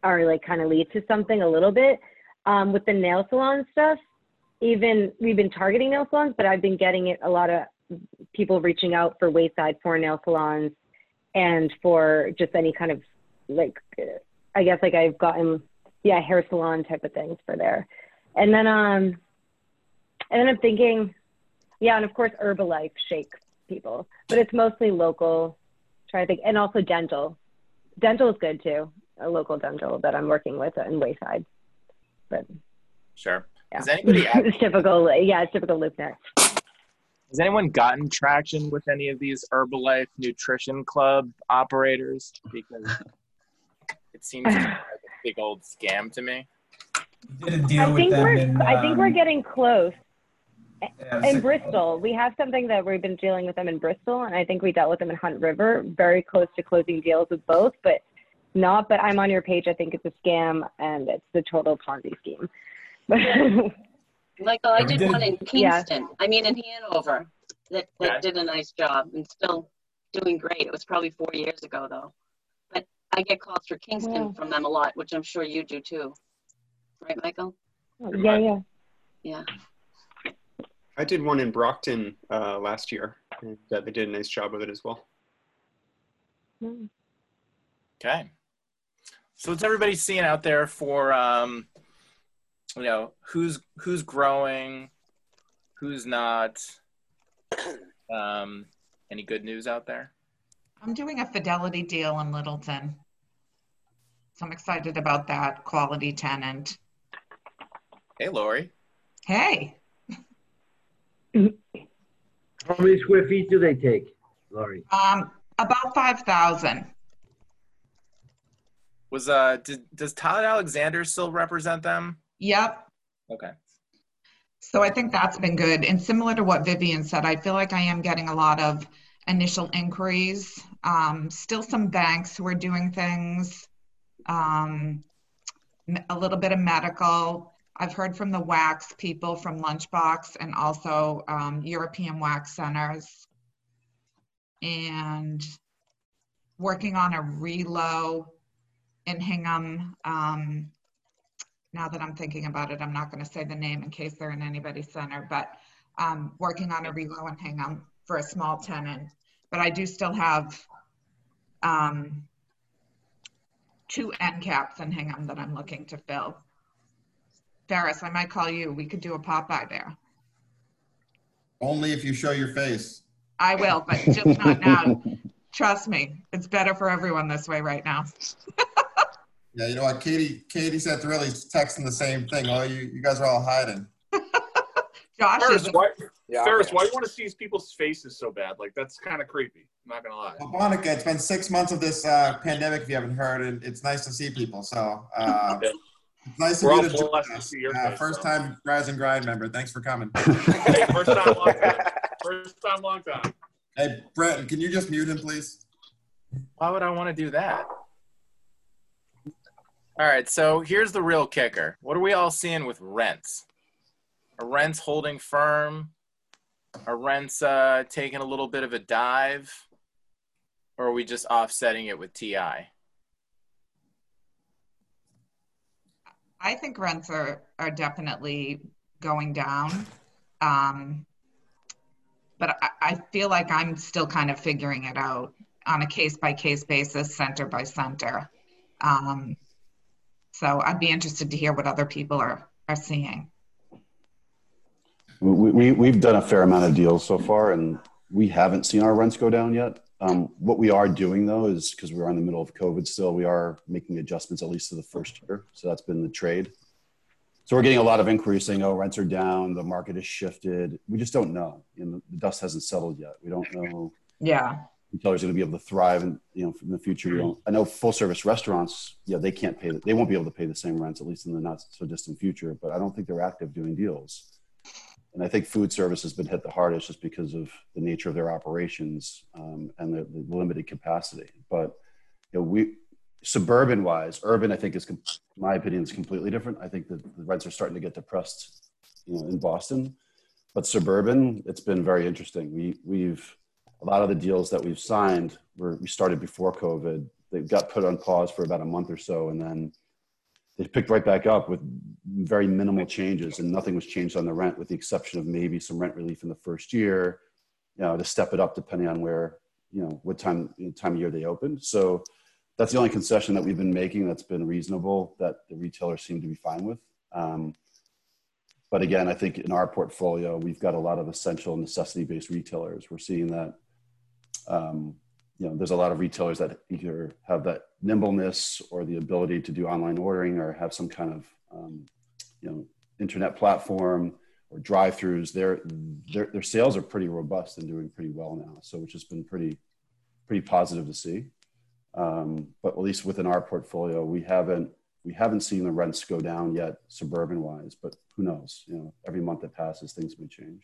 are like kind of lead to something a little bit. Um, with the nail salon stuff, even we've been targeting nail salons, but I've been getting it a lot of people reaching out for wayside for nail salons and for just any kind of like, I guess like I've gotten, yeah, hair salon type of things for there. And then, um, and then I'm thinking, yeah, and of course Herbalife shake people, but it's mostly local. Try to think, and also dental. Dental is good too. A local dental that I'm working with in Wayside. But sure. Yeah. Has anybody? [LAUGHS] it's typical. Yeah, it's typical LoopNet. Has anyone gotten traction with any of these Herbalife Nutrition Club operators? Because it seems like [SIGHS] a big old scam to me. Did deal I with think them we're. in, I think we're um, getting close. Yeah, in Bristol, we have something that we've been dealing with them in Bristol, and I think we dealt with them in Hunt River. Very close to closing deals with both, but not. But I'm on your page. I think it's a scam, and it's the total Ponzi scheme. Michael, I did did- one in Yeah. Kingston. I mean, in Hanover, that, that Okay. did a nice job and still doing great. It was probably four years ago, though. But I get calls for Kingston Yeah. from them a lot, which I'm sure you do too. Right, Michael? yeah, yeah. Yeah. I did one in Brockton uh, last year, and uh, they did a nice job with it as well. Okay. So what's everybody seeing out there for um, you know who's who's growing, who's not? Um, any good news out there? I'm doing a fidelity deal in Littleton. So I'm excited about that quality tenant. Hey, Lori. Hey, How many square feet do they take, Laurie? um, about 5,000. Was uh, did, does Todd Alexander still represent them? Yep. Okay. So I think that's been good. And similar to what Vivian said, I feel like I am getting a lot of initial inquiries. Um, still some banks who are doing things, um, m- a little bit of medical. I've heard from the wax people from Lunchbox and also um, European Wax Centers and working on a relo in Hingham. Um, now that I'm thinking about it, I'm not going to say the name in case they're in anybody's center, but um, working on a relo in Hingham for a small tenant. But I do still have um, two end caps in Hingham that I'm looking to fill. Ferris, I might call you. We could do a pop by there. Only if you show your face. I will, but just not now. Trust me, it's better for everyone this way right now. [LAUGHS] Yeah, you know what? Katie Katie Santarelli's texting the same thing. Oh, you, you guys are all hiding. [LAUGHS] Josh Ferris, why, Yeah, Ferris, okay. why do you want to see these people's faces so bad? Like that's kind of creepy. I'm not gonna lie. Well, Monica, it's been six months of this uh, pandemic. If you haven't heard, and it's nice to see people. So uh, [LAUGHS] it's nice We're of all you to join blessed to us. see your Uh, face, first though. time Rise and Grind member. Thanks for coming. [LAUGHS] Hey, first time, long time. First time, long time. Hey, Brett, can you just mute him, please? Why would I want to do that? All right, so here's the real kicker. What are we all seeing with rents? Are rents holding firm? Are rents uh, taking a little bit of a dive? Or are we just offsetting it with TI? I think rents are are definitely going down. Um, but I, I feel like I'm still kind of figuring it out on a case by case basis, center by center. Um, so I'd be interested to hear what other people are are seeing. We, we, we've done a fair amount of deals so far, and we haven't seen our rents go down yet. Um, what we are doing though is because we're in the middle of COVID still, we are making adjustments at least to the first year. So that's been the trade. So we're getting a lot of inquiries saying, "Oh, rents are down. The market has shifted." We just don't know. You know, the dust hasn't settled yet. We don't know Yeah. retailers are going to be able to thrive and you know in the future we don't i know full service restaurants yeah they can't pay The, they won't be able to pay the same rents at least in the not so distant future but i don't think they're active doing deals and i think food service has been hit the hardest just because of the nature of their operations um, and the, the limited capacity. But you know we suburban wise urban i think is my opinion is completely different. I think that the rents are starting to get depressed you know in boston. But suburban it's been very interesting. We we've a lot of the deals that we've signed were we started before COVID. They got put on pause for about a month or so, and then they picked right back up with very minimal changes, and nothing was changed on the rent, with the exception of maybe some rent relief in the first year, you know, to step it up depending on where you know what time time of year they opened. So that's the only concession that we've been making that's been reasonable that the retailers seem to be fine with. Um, but again, I think in our portfolio, we've got a lot of essential necessity-based retailers. We're seeing that um, you know, there's a lot of retailers that either have that nimbleness or the ability to do online ordering or have some kind of, um, you know, internet platform or drive-throughs. Their, their their sales are pretty robust and doing pretty well now. So, which has been pretty pretty positive to see. Um, but at least within our portfolio, we haven't we haven't seen the rents go down yet, suburban wise. But who knows? You know, every month that passes, things may change.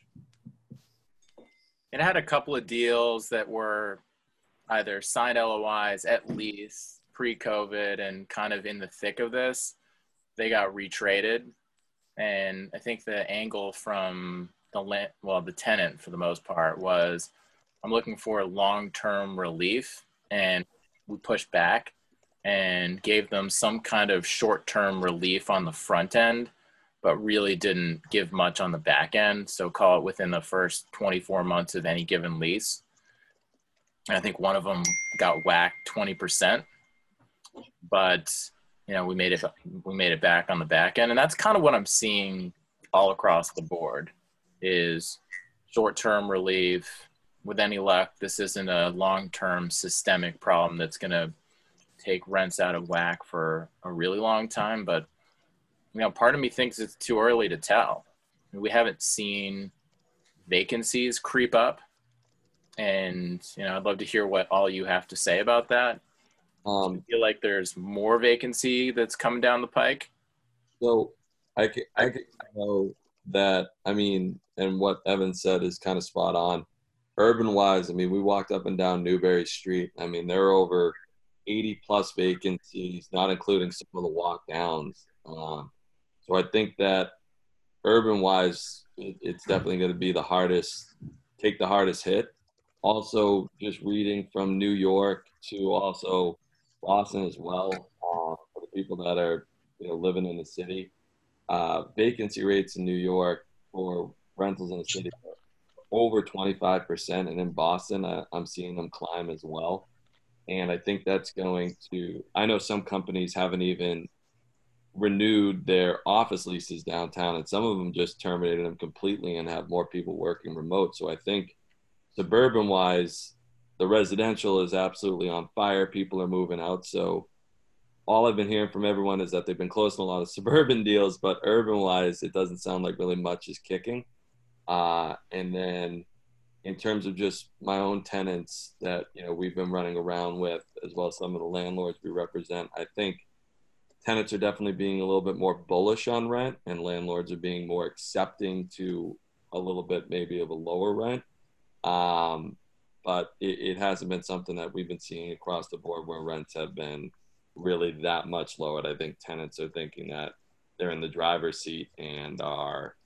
It had a couple of deals that were either signed LOIs at least pre-COVID and kind of in the thick of this. They got retraded, and I think the angle from the well, the tenant for the most part was, I'm looking for long-term relief, and we pushed back and gave them some kind of short-term relief on the front end but really didn't give much on the back end. So call it within the first 24 months of any given lease. And I think one of them got whacked 20%, but you know we made it we made it back on the back end, and that's kind of what I'm seeing all across the board is short-term relief. With any luck, this isn't a long-term systemic problem that's going to take rents out of whack for a really long time, but you know, part of me thinks it's too early to tell. We haven't seen vacancies creep up, and you know, I'd love to hear what all you have to say about that. Um, feel like there's more vacancy that's coming down the pike. So I can, I can know that, I mean, and what Evan said is kind of spot on. Urban wise, I mean, we walked up and down Newbury Street. I mean, there are over 80 plus vacancies, not including some of the walk downs. Um, so I think that urban wise, it, it's definitely going to be the hardest, take the hardest hit. also just reading from New York to also Boston as well uh, for the people that are you know living in the city. Uh, vacancy rates in New York for rentals in the city are over 25%, and in Boston, I'm seeing them climb as well. And I think that's going to. I know some companies haven't even renewed their office leases downtown, and some of them just terminated them completely and have more people working remote. So I think suburban wise, the residential is absolutely on fire. People are moving out. So all I've been hearing from everyone is that they've been closing a lot of [LAUGHS] suburban deals, but urban wise, it doesn't sound like really much is kicking. Uh, and then in terms of just my own tenants that you know we've been running around with, as well as some of the landlords we represent, I think tenants are definitely being a little bit more bullish on rent, and landlords are being more accepting to a little bit maybe of a lower rent. Um, but it, it, hasn't been something that we've been seeing across the board where rents have been really that much lowered. I think tenants are thinking that they're in the driver's seat and are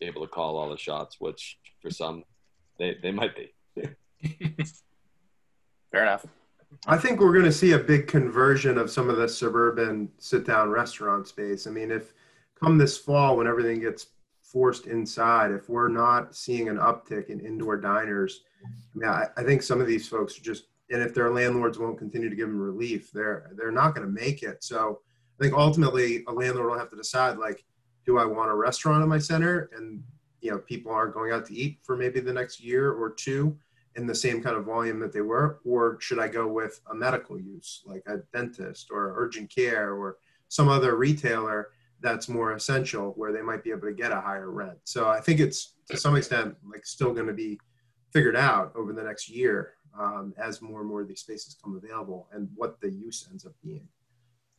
able to call all the shots, which for some they, they might be. [LAUGHS] Fair enough. I think we're going to see a big conversion of some of the suburban sit down restaurant space. I mean, if come this fall when everything gets forced inside, if we're not seeing an uptick in indoor diners, I, I think some of these folks are just, and if their landlords won't continue to give them relief, they're they're not going to make it. So I think ultimately a landlord will have to decide like, do I want a restaurant in my center, and you know people aren't going out to eat for maybe the next year or two in the same kind of volume that they were, or should I go with a medical use like a dentist or urgent care or some other retailer that's more essential where they might be able to get a higher rent. So I think it's to some extent like still going to be figured out over the next year um, as more and more of these spaces come available and what the use ends up being.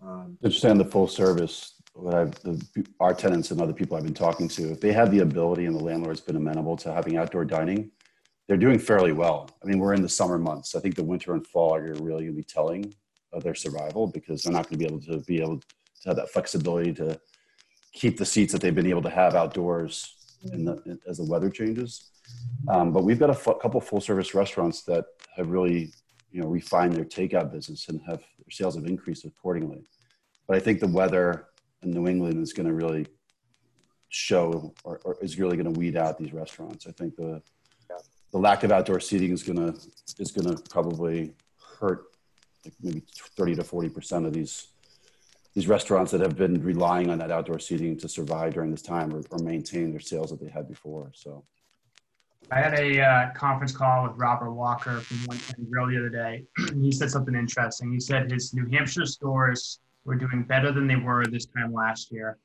Um, understand the full service. What I've, the, our tenants and other people I've been talking to, if they have the ability and the landlord's been amenable to having outdoor dining, they're doing fairly well. I mean, we're in the summer months. I think the winter and fall are really going to be telling of their survival because they're not going to be able to be able to have that flexibility to keep the seats that they've been able to have outdoors the, as the weather changes. Um, but we've got a f- couple full service restaurants that have really, you know, refined their takeout business and have their sales have increased accordingly. But I think the weather in New England is going to really show or, or is really going to weed out these restaurants. I think the the lack of outdoor seating is going to is going to probably hurt like maybe 30 to 40 percent of these these restaurants that have been relying on that outdoor seating to survive during this time or, or maintain their sales that they had before. So, I had a uh, conference call with Robert Walker from 110 Grill the other day. [CLEARS THROAT] he said something interesting. He said his New Hampshire stores were doing better than they were this time last year,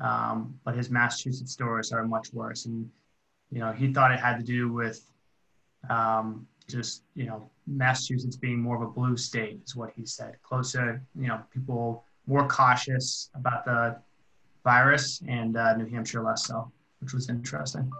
um, but his Massachusetts stores are much worse. And you know, he thought it had to do with um, just you know Massachusetts being more of a blue state is what he said. Closer, you know, people more cautious about the virus, and uh, New Hampshire less so, which was interesting.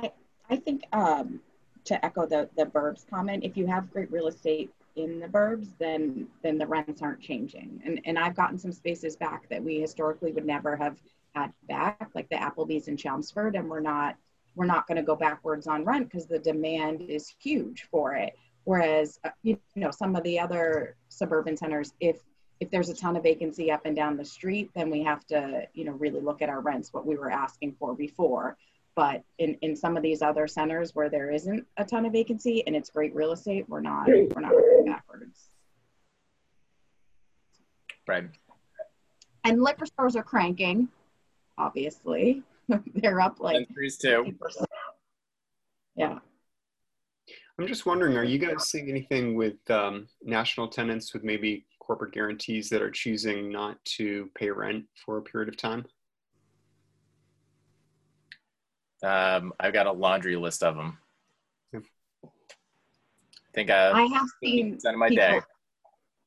I, I think um, to echo the, the burbs comment, if you have great real estate in the burbs, then then the rents aren't changing. And and I've gotten some spaces back that we historically would never have had back, like the Applebee's in Chelmsford, and we're not we're not going to go backwards on rent because the demand is huge for it. Whereas uh, you know some of the other suburban centers, if if there's a ton of vacancy up and down the street, then we have to, you know, really look at our rents, what we were asking for before. But in, in some of these other centers where there isn't a ton of vacancy and it's great real estate, we're not we're not going backwards. Right. And liquor stores are cranking, obviously. [LAUGHS] They're up like too. Yeah. I'm just wondering, are you guys seeing anything with um, national tenants with maybe corporate guarantees that are choosing not to pay rent for a period of time? Um, I've got a laundry list of them. I think I, I have seen of my people, day.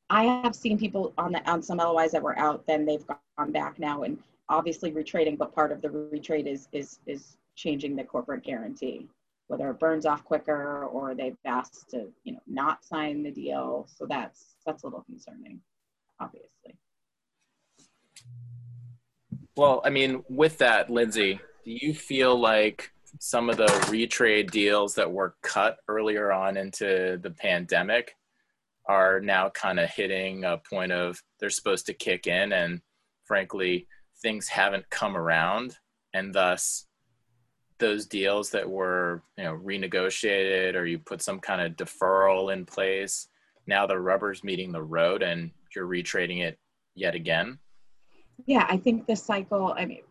I have seen people on the on some LOIs that were out, then they've gone back now and obviously retrading, but part of the retrade is is is changing the corporate guarantee, whether it burns off quicker or they've asked to you know not sign the deal. So that's that's a little concerning, obviously. Well, I mean, with that, Lindsay, do you feel like some of the retrade deals that were cut earlier on into the pandemic are now kind of hitting a point of they're supposed to kick in and frankly things haven't come around and thus those deals that were you know renegotiated or you put some kind of deferral in place now the rubber's meeting the road and you're retrading it yet again yeah i think the cycle i mean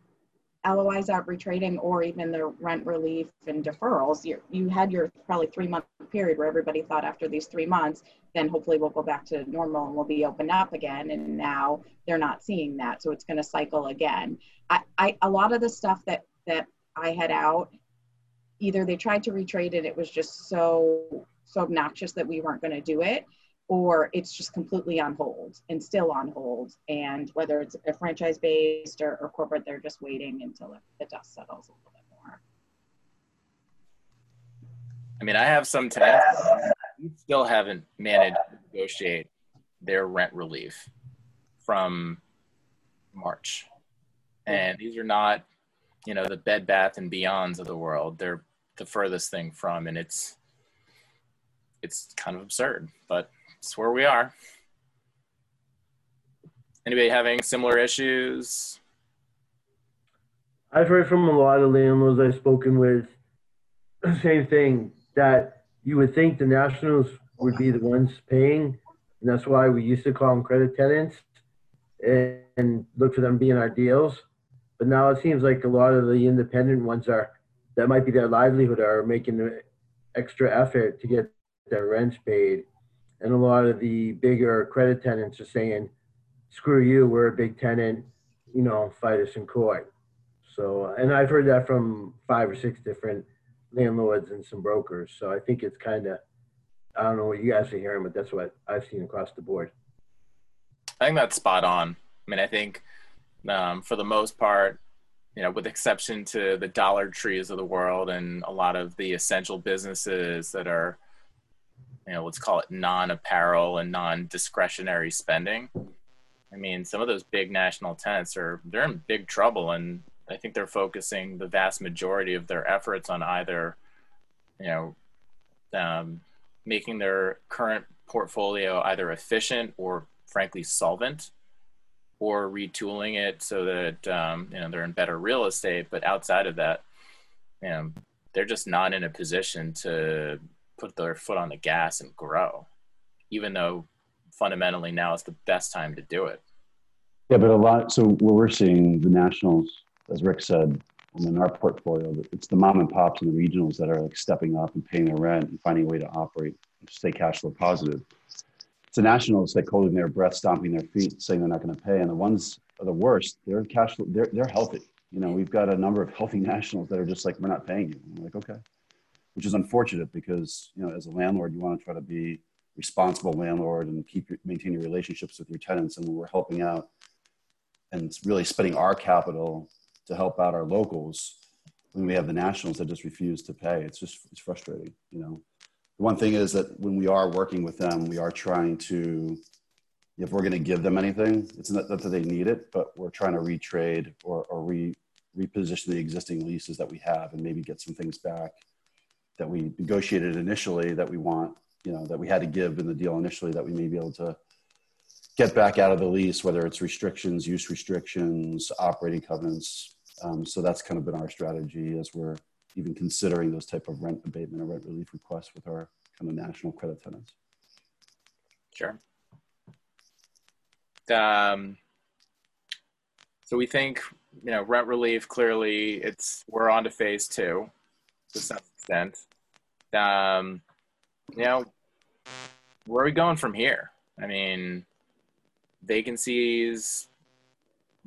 LOIs out retrading or even the rent relief and deferrals, you you had your probably three month period where everybody thought after these three months, then hopefully we'll go back to normal and we'll be open up again. And now they're not seeing that. So it's going to cycle again. I, I, a lot of the stuff that, that I had out, either they tried to retrade it, it was just so, so obnoxious that we weren't going to do it or it's just completely on hold and still on hold. And whether it's a franchise based or, or corporate, they're just waiting until the dust settles a little bit more. I mean, I have some tenants who still haven't managed to negotiate their rent relief from March. And these are not, you know, the bed bath and beyonds of the world. They're the furthest thing from and it's it's kind of absurd, but that's where we are. Anybody having similar issues? I've heard from a lot of landlords I've spoken with, same thing, that you would think the nationals would be the ones paying, and that's why we used to call them credit tenants and, look for them being our deals. But now it seems like a lot of the independent ones are, that might be their livelihood, are making extra effort to get their rents paid and a lot of the bigger credit tenants are saying, screw you, we're a big tenant, you know, fight us in court. So, and I've heard that from five or six different landlords and some brokers. So I think it's kind of, I don't know what you guys are hearing, but that's what I've seen across the board. I think that's spot on. I mean, I think um, for the most part, you know, with exception to the Dollar Trees of the world and a lot of the essential businesses that are you know let's call it non-apparel and non-discretionary spending. I mean some of those big national tenants are they're in big trouble and i think they're focusing the vast majority of their efforts on either you know um, making their current portfolio either efficient or frankly solvent or retooling it so that um, you know they're in better real estate. But outside of that you know they're just not in a position to put their foot on the gas and grow, even though fundamentally now is the best time to do it. Yeah, but a lot. So what we're seeing, the nationals, as Rick said, in our portfolio, it's the mom and pops and the regionals that are like stepping up and paying their rent and finding a way to operate, stay cash flow positive. It's the nationals like holding their breath, stomping their feet, saying they're not going to pay, and the ones are the worst. They're cash flow. They're they're healthy. You know, we've got a number of healthy [LAUGHS] nationals that are just like, we're not paying you. I'm like, okay which is unfortunate because you know as a landlord you want to try to be responsible landlord and keep maintain your relationships with your tenants. And we're helping out and really spending our capital to help out our locals when we have the nationals that just refuse to pay. It's just it's frustrating you know. The one thing is that when we are working with them we are trying to if we're going to give them anything it's not that they need it but we're trying to retrade or, or re, reposition the existing leases that we have and maybe get some things back that we negotiated initially that we want, you know, that we had to give in the deal initially that we may be able to get back out of the lease, whether it's restrictions, use restrictions, operating covenants. Um, so that's kind of been our strategy as we're even considering those type of rent abatement or rent relief requests with our kind of national credit tenants. Sure. Um, so we think, you know, rent relief clearly it's we're on to phase two to some extent. Um, you know, where are we going from here? I mean, vacancies,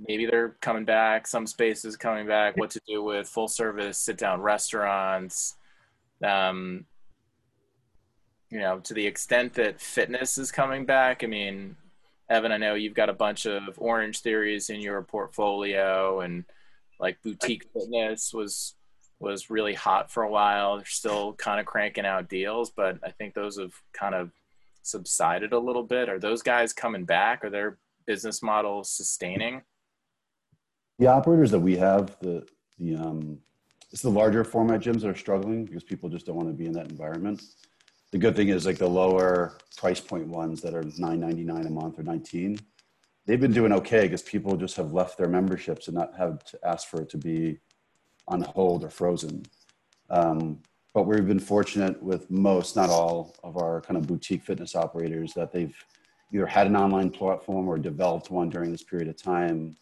maybe they're coming back, some spaces coming back, what to do with full service sit down restaurants. Um, you know, to the extent that fitness is coming back, I mean, Evan, I know you've got a bunch of Orange Theories in your portfolio and like boutique fitness was was really hot for a while. They're still kind of cranking out deals, but I think those have kind of subsided a little bit. Are those guys coming back? Are their business models sustaining? The operators that we have, the the um, it's the larger format gyms that are struggling because people just don't want to be in that environment. The good thing is like the lower price point ones that are 9.99 a month or 19, they've been doing okay because people just have left their memberships and not have to ask for it to be on hold or frozen. Um, but we've been fortunate with most, not all, of our kind of boutique fitness operators that they've either had an online platform or developed one during this period of time.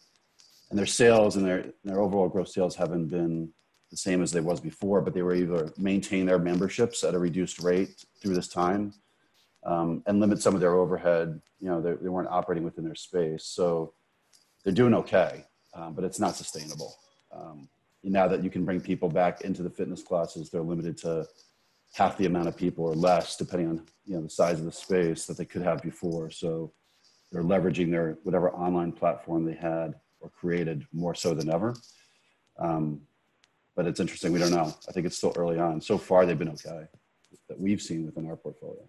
And their sales and their, their overall gross sales haven't been the same as they was before, but they were able to maintain their memberships at a reduced rate through this time um, and limit some of their overhead. You know, they, they weren't operating within their space. So they're doing okay, um, but it's not sustainable. Um, now that you can bring people back into the fitness classes, they're limited to half the amount of people or less, depending on you know the size of the space that they could have before. So they're leveraging their whatever online platform they had or created more so than ever. Um, but it's interesting. We don't know. I think it's still early on. So far, they've been okay that we've seen within our portfolio.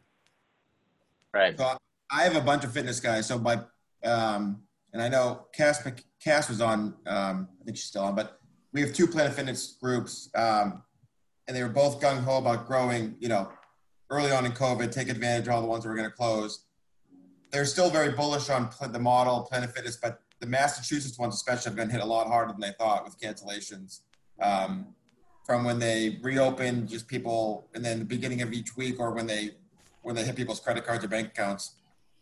Right. So I have a bunch of fitness guys. So my um, and I know Cass Cass was on. Um, I think she's still on, but we have two Planet Fitness groups, um, and they were both gung ho about growing. You know, early on in COVID, take advantage of all the ones that were going to close. They're still very bullish on the model Planet Fitness, but the Massachusetts ones especially have been hit a lot harder than they thought with cancellations. Um, from when they reopened, just people, and then the beginning of each week, or when they when they hit people's credit cards or bank accounts,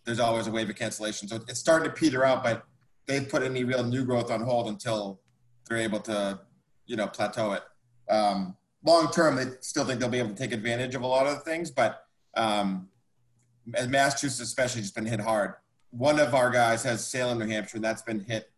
there's always a wave of cancellation. So it's starting to peter out, but they've put any real new growth on hold until they're able to, you know, plateau it. Um, long term, they still think they'll be able to take advantage of a lot of the things, but um, Massachusetts especially has been hit hard. One of our guys has Salem, New Hampshire, and that's been hit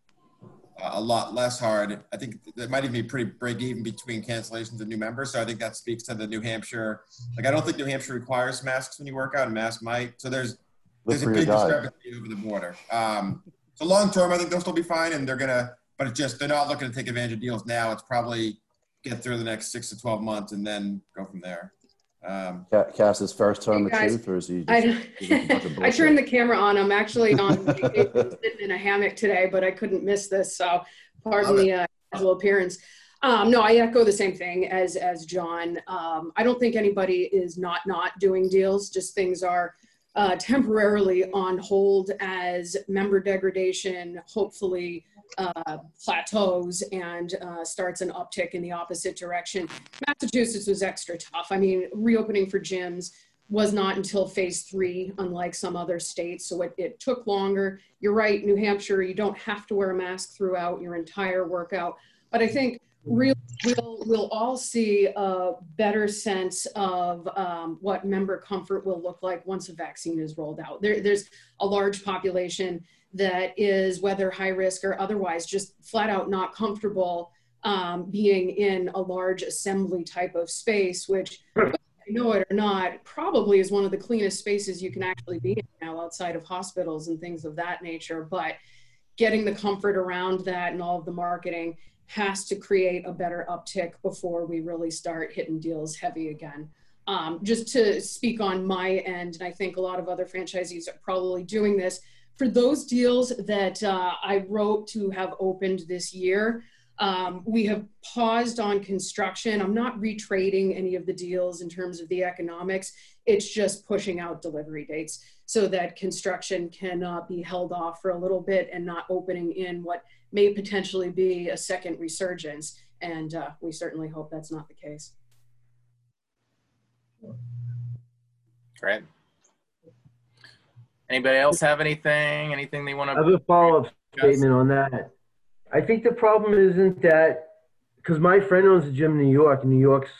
uh, a lot less hard. I think it might even be pretty break even between cancellations and new members. So I think that speaks to the New Hampshire. Like I don't think New Hampshire requires masks when you work out, and masks might. So there's there's a big discrepancy over the border. Um, so long term, I think they'll still be fine, and they're gonna but it's just they're not looking to take advantage of deals now. It's probably get through the next six to twelve months and then go from there. Um, Cass is first telling the guys, truth, or is he? I, [LAUGHS] I turned the camera on. I'm actually on [LAUGHS] sitting in a hammock today, but I couldn't miss this. So pardon the uh, casual appearance. Um, no, I echo the same thing as as John. Um, I don't think anybody is not not doing deals. Just things are uh, temporarily on hold as member degradation hopefully uh, plateaus and uh, starts an uptick in the opposite direction. Massachusetts was extra tough. I mean, reopening for gyms was not until phase three, unlike some other states. So it, it took longer. You're right, New Hampshire, you don't have to wear a mask throughout your entire workout. But I think real, we'll, we'll all see a better sense of um, what member comfort will look like once a vaccine is rolled out. There, there's a large population that is whether high risk or otherwise just flat out not comfortable um, being in a large assembly type of space which I know it or not probably is one of the cleanest spaces you can actually be in now outside of hospitals and things of that nature. But getting the comfort around that and all of the marketing has to create a better uptick before we really start hitting deals heavy again. Um, just to speak on my end and i think a lot of other franchisees are probably doing this for those deals that uh, I wrote to have opened this year, um, we have paused on construction. I'm not retrading any of the deals in terms of the economics. It's just pushing out delivery dates so that construction can uh, be held off for a little bit and not opening in what may potentially be a second resurgence. And uh, we certainly hope that's not the case. Great. Anybody else have anything? Anything they want to? I have a follow-up statement on that. I think the problem isn't that because my friend owns a gym in New York, and New York's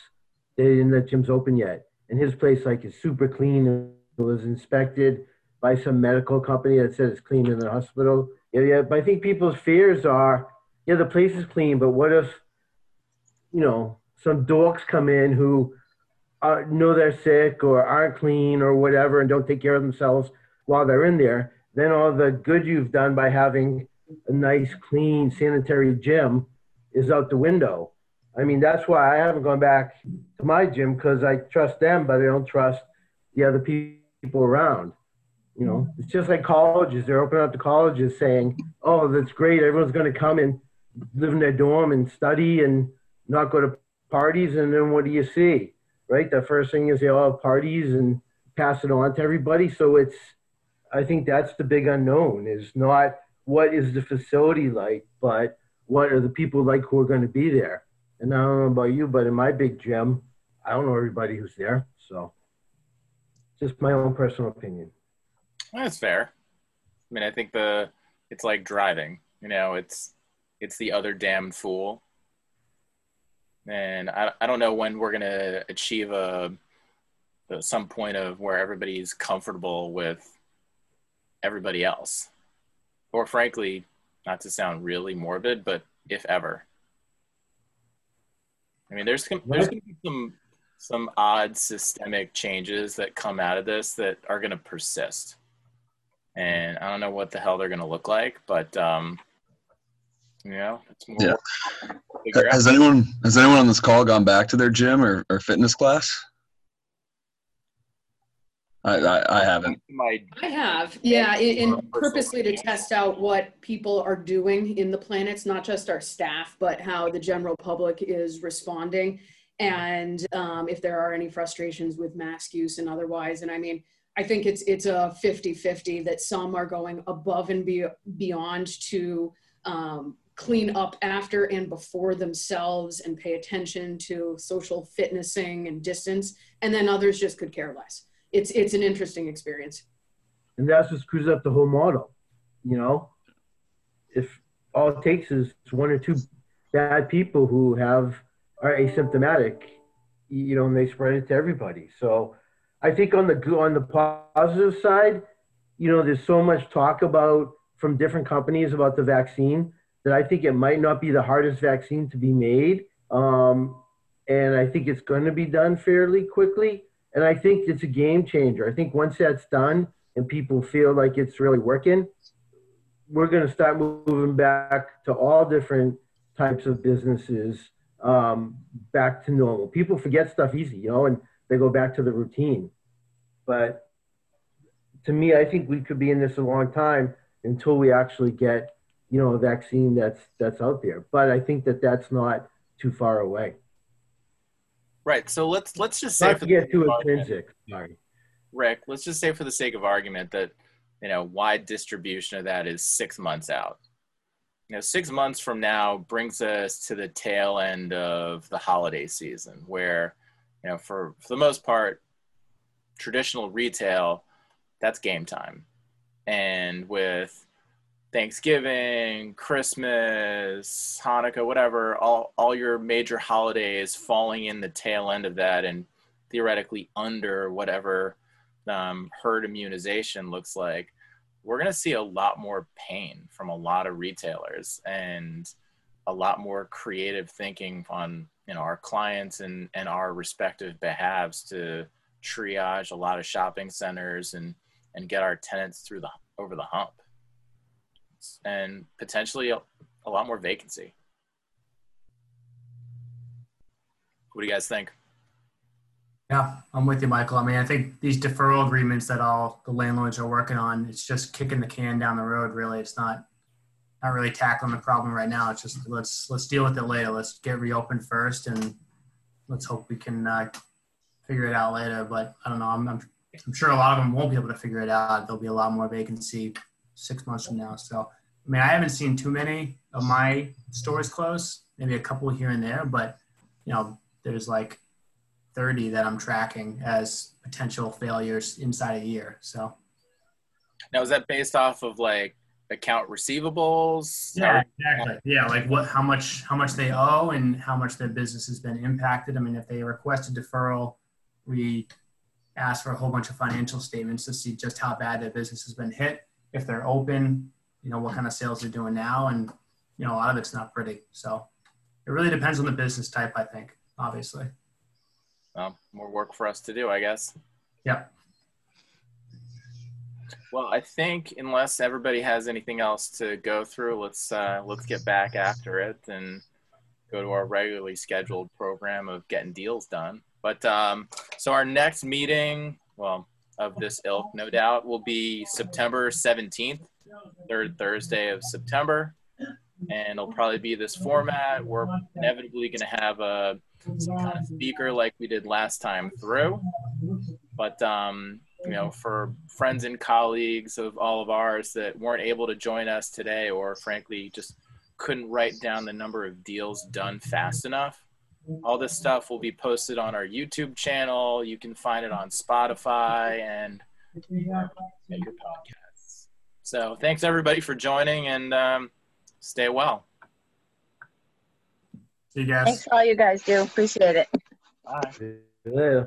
they didn't let gyms open yet, and his place like is super clean. It was inspected by some medical company that says it's clean in the hospital. Yeah, yeah. But I think people's fears are, yeah, the place is clean, but what if, you know, some dorks come in who are, know they're sick or aren't clean or whatever and don't take care of themselves while they're in there, then all the good you've done by having a nice, clean, sanitary gym is out the window. I mean, that's why I haven't gone back to my gym because I trust them, but I don't trust the other people around. You know, it's just like colleges. They're opening up the colleges saying, oh, that's great. Everyone's going to come and live in their dorm and study and not go to parties, and then what do you see? Right, the first thing is they all have parties and pass it on to everybody. So it's, I think that's the big unknown is not what is the facility like, but what are the people like who are going to be there. And I don't know about you, but in my big gym, I don't know everybody who's there. So just my own personal opinion. That's fair. I mean, I think the it's like driving. You know, it's it's the other damn fool. And I I don't know when we're gonna achieve a, a some point of where everybody's comfortable with everybody else, or frankly, not to sound really morbid, but if ever. I mean, there's there's going to be some some odd systemic changes that come out of this that are going to persist, and I don't know what the hell they're going to look like, but um, you know, it's more. Yeah. Has anyone has anyone on this call gone back to their gym or, or fitness class? I, I, I haven't. I have, yeah, and purposely to test out what people are doing in the planets, not just our staff, but how the general public is responding, and um, if there are any frustrations with mask use and otherwise. And I mean, I think it's it's a 50-50 that some are going above and be, beyond to um, clean up after and before themselves and pay attention to social fitnessing and distance, and then others just could care less it's it's an interesting experience. And that's what screws up the whole model. You know, if all it takes is one or two bad people who have are asymptomatic, you know, and they spread it to everybody. So I think on the on the positive side, you know, there's so much talk about from different companies about the vaccine that I think it might not be the hardest vaccine to be made. Um, and I think it's going to be done fairly quickly. And I think it's a game changer. I think once that's done and people feel like it's really working, we're going to start moving back to all different types of businesses um, back to normal. People forget stuff easy, you know, and they go back to the routine. But to me, I think we could be in this a long time until we actually get, you know, a vaccine that's that's out there. But I think that that's not too far away. Right. So let's let's just say Not to get too intrinsic. Sorry. Rick, let's just say for the sake of argument that you know wide distribution of that is six months out. You know, six months from now brings us to the tail end of the holiday season, where you know for for the most part, traditional retail, that's game time, and with Thanksgiving, Christmas, Hanukkah, whatever, all, all your major holidays falling in the tail end of that and theoretically under whatever um, herd immunization looks like, we're going to see a lot more pain from a lot of retailers and a lot more creative thinking on you know our clients and, and our respective behalves to triage a lot of shopping centers and and get our tenants through the over the hump and potentially a, a lot more vacancy. What do you guys think? Yeah, I'm with you, Michael. I mean, I think these deferral agreements that all the landlords are working on, it's just kicking the can down the road. Really, it's not not really tackling the problem right now. It's just let's let's deal with it later. Let's get reopened first, and let's hope we can uh, figure it out later. But I don't know. I'm, I'm I'm sure a lot of them won't be able to figure it out. There'll be a lot more vacancy six months from now. So, I mean, I haven't seen too many of my stores close, maybe a couple here and there, but, you know, there's like 30 that I'm tracking as potential failures inside a year. So, now is that based off of like account receivables? Yeah, exactly. Yeah, like what, how much, how much they owe and how much their business has been impacted. I mean, if they request a deferral, we ask for a whole bunch of financial statements to see just how bad their business has been hit if they're open, you know, what kind of sales they're doing now. And, you know, a lot of it's not pretty. So it really depends on the business type, I think, obviously. Well, more work for us to do, I guess. Yep. Well, I think unless everybody has anything else to go through, let's uh, let's get back after it and go to our regularly scheduled program of getting deals done. But um, so our next meeting, well, of this ilk, no doubt, will be September 17th, third Thursday of September. And it'll probably be this format. We're inevitably going to have a, some kind of speaker like we did last time through. But um, you know, for friends and colleagues of all of ours that weren't able to join us today, or frankly just couldn't write down the number of deals done fast enough, all this stuff will be posted on our YouTube channel. You can find it on Spotify and your podcasts. So thanks everybody for joining and um, stay well. See you guys. Thanks for all you guys do. Appreciate it. Bye. Yeah.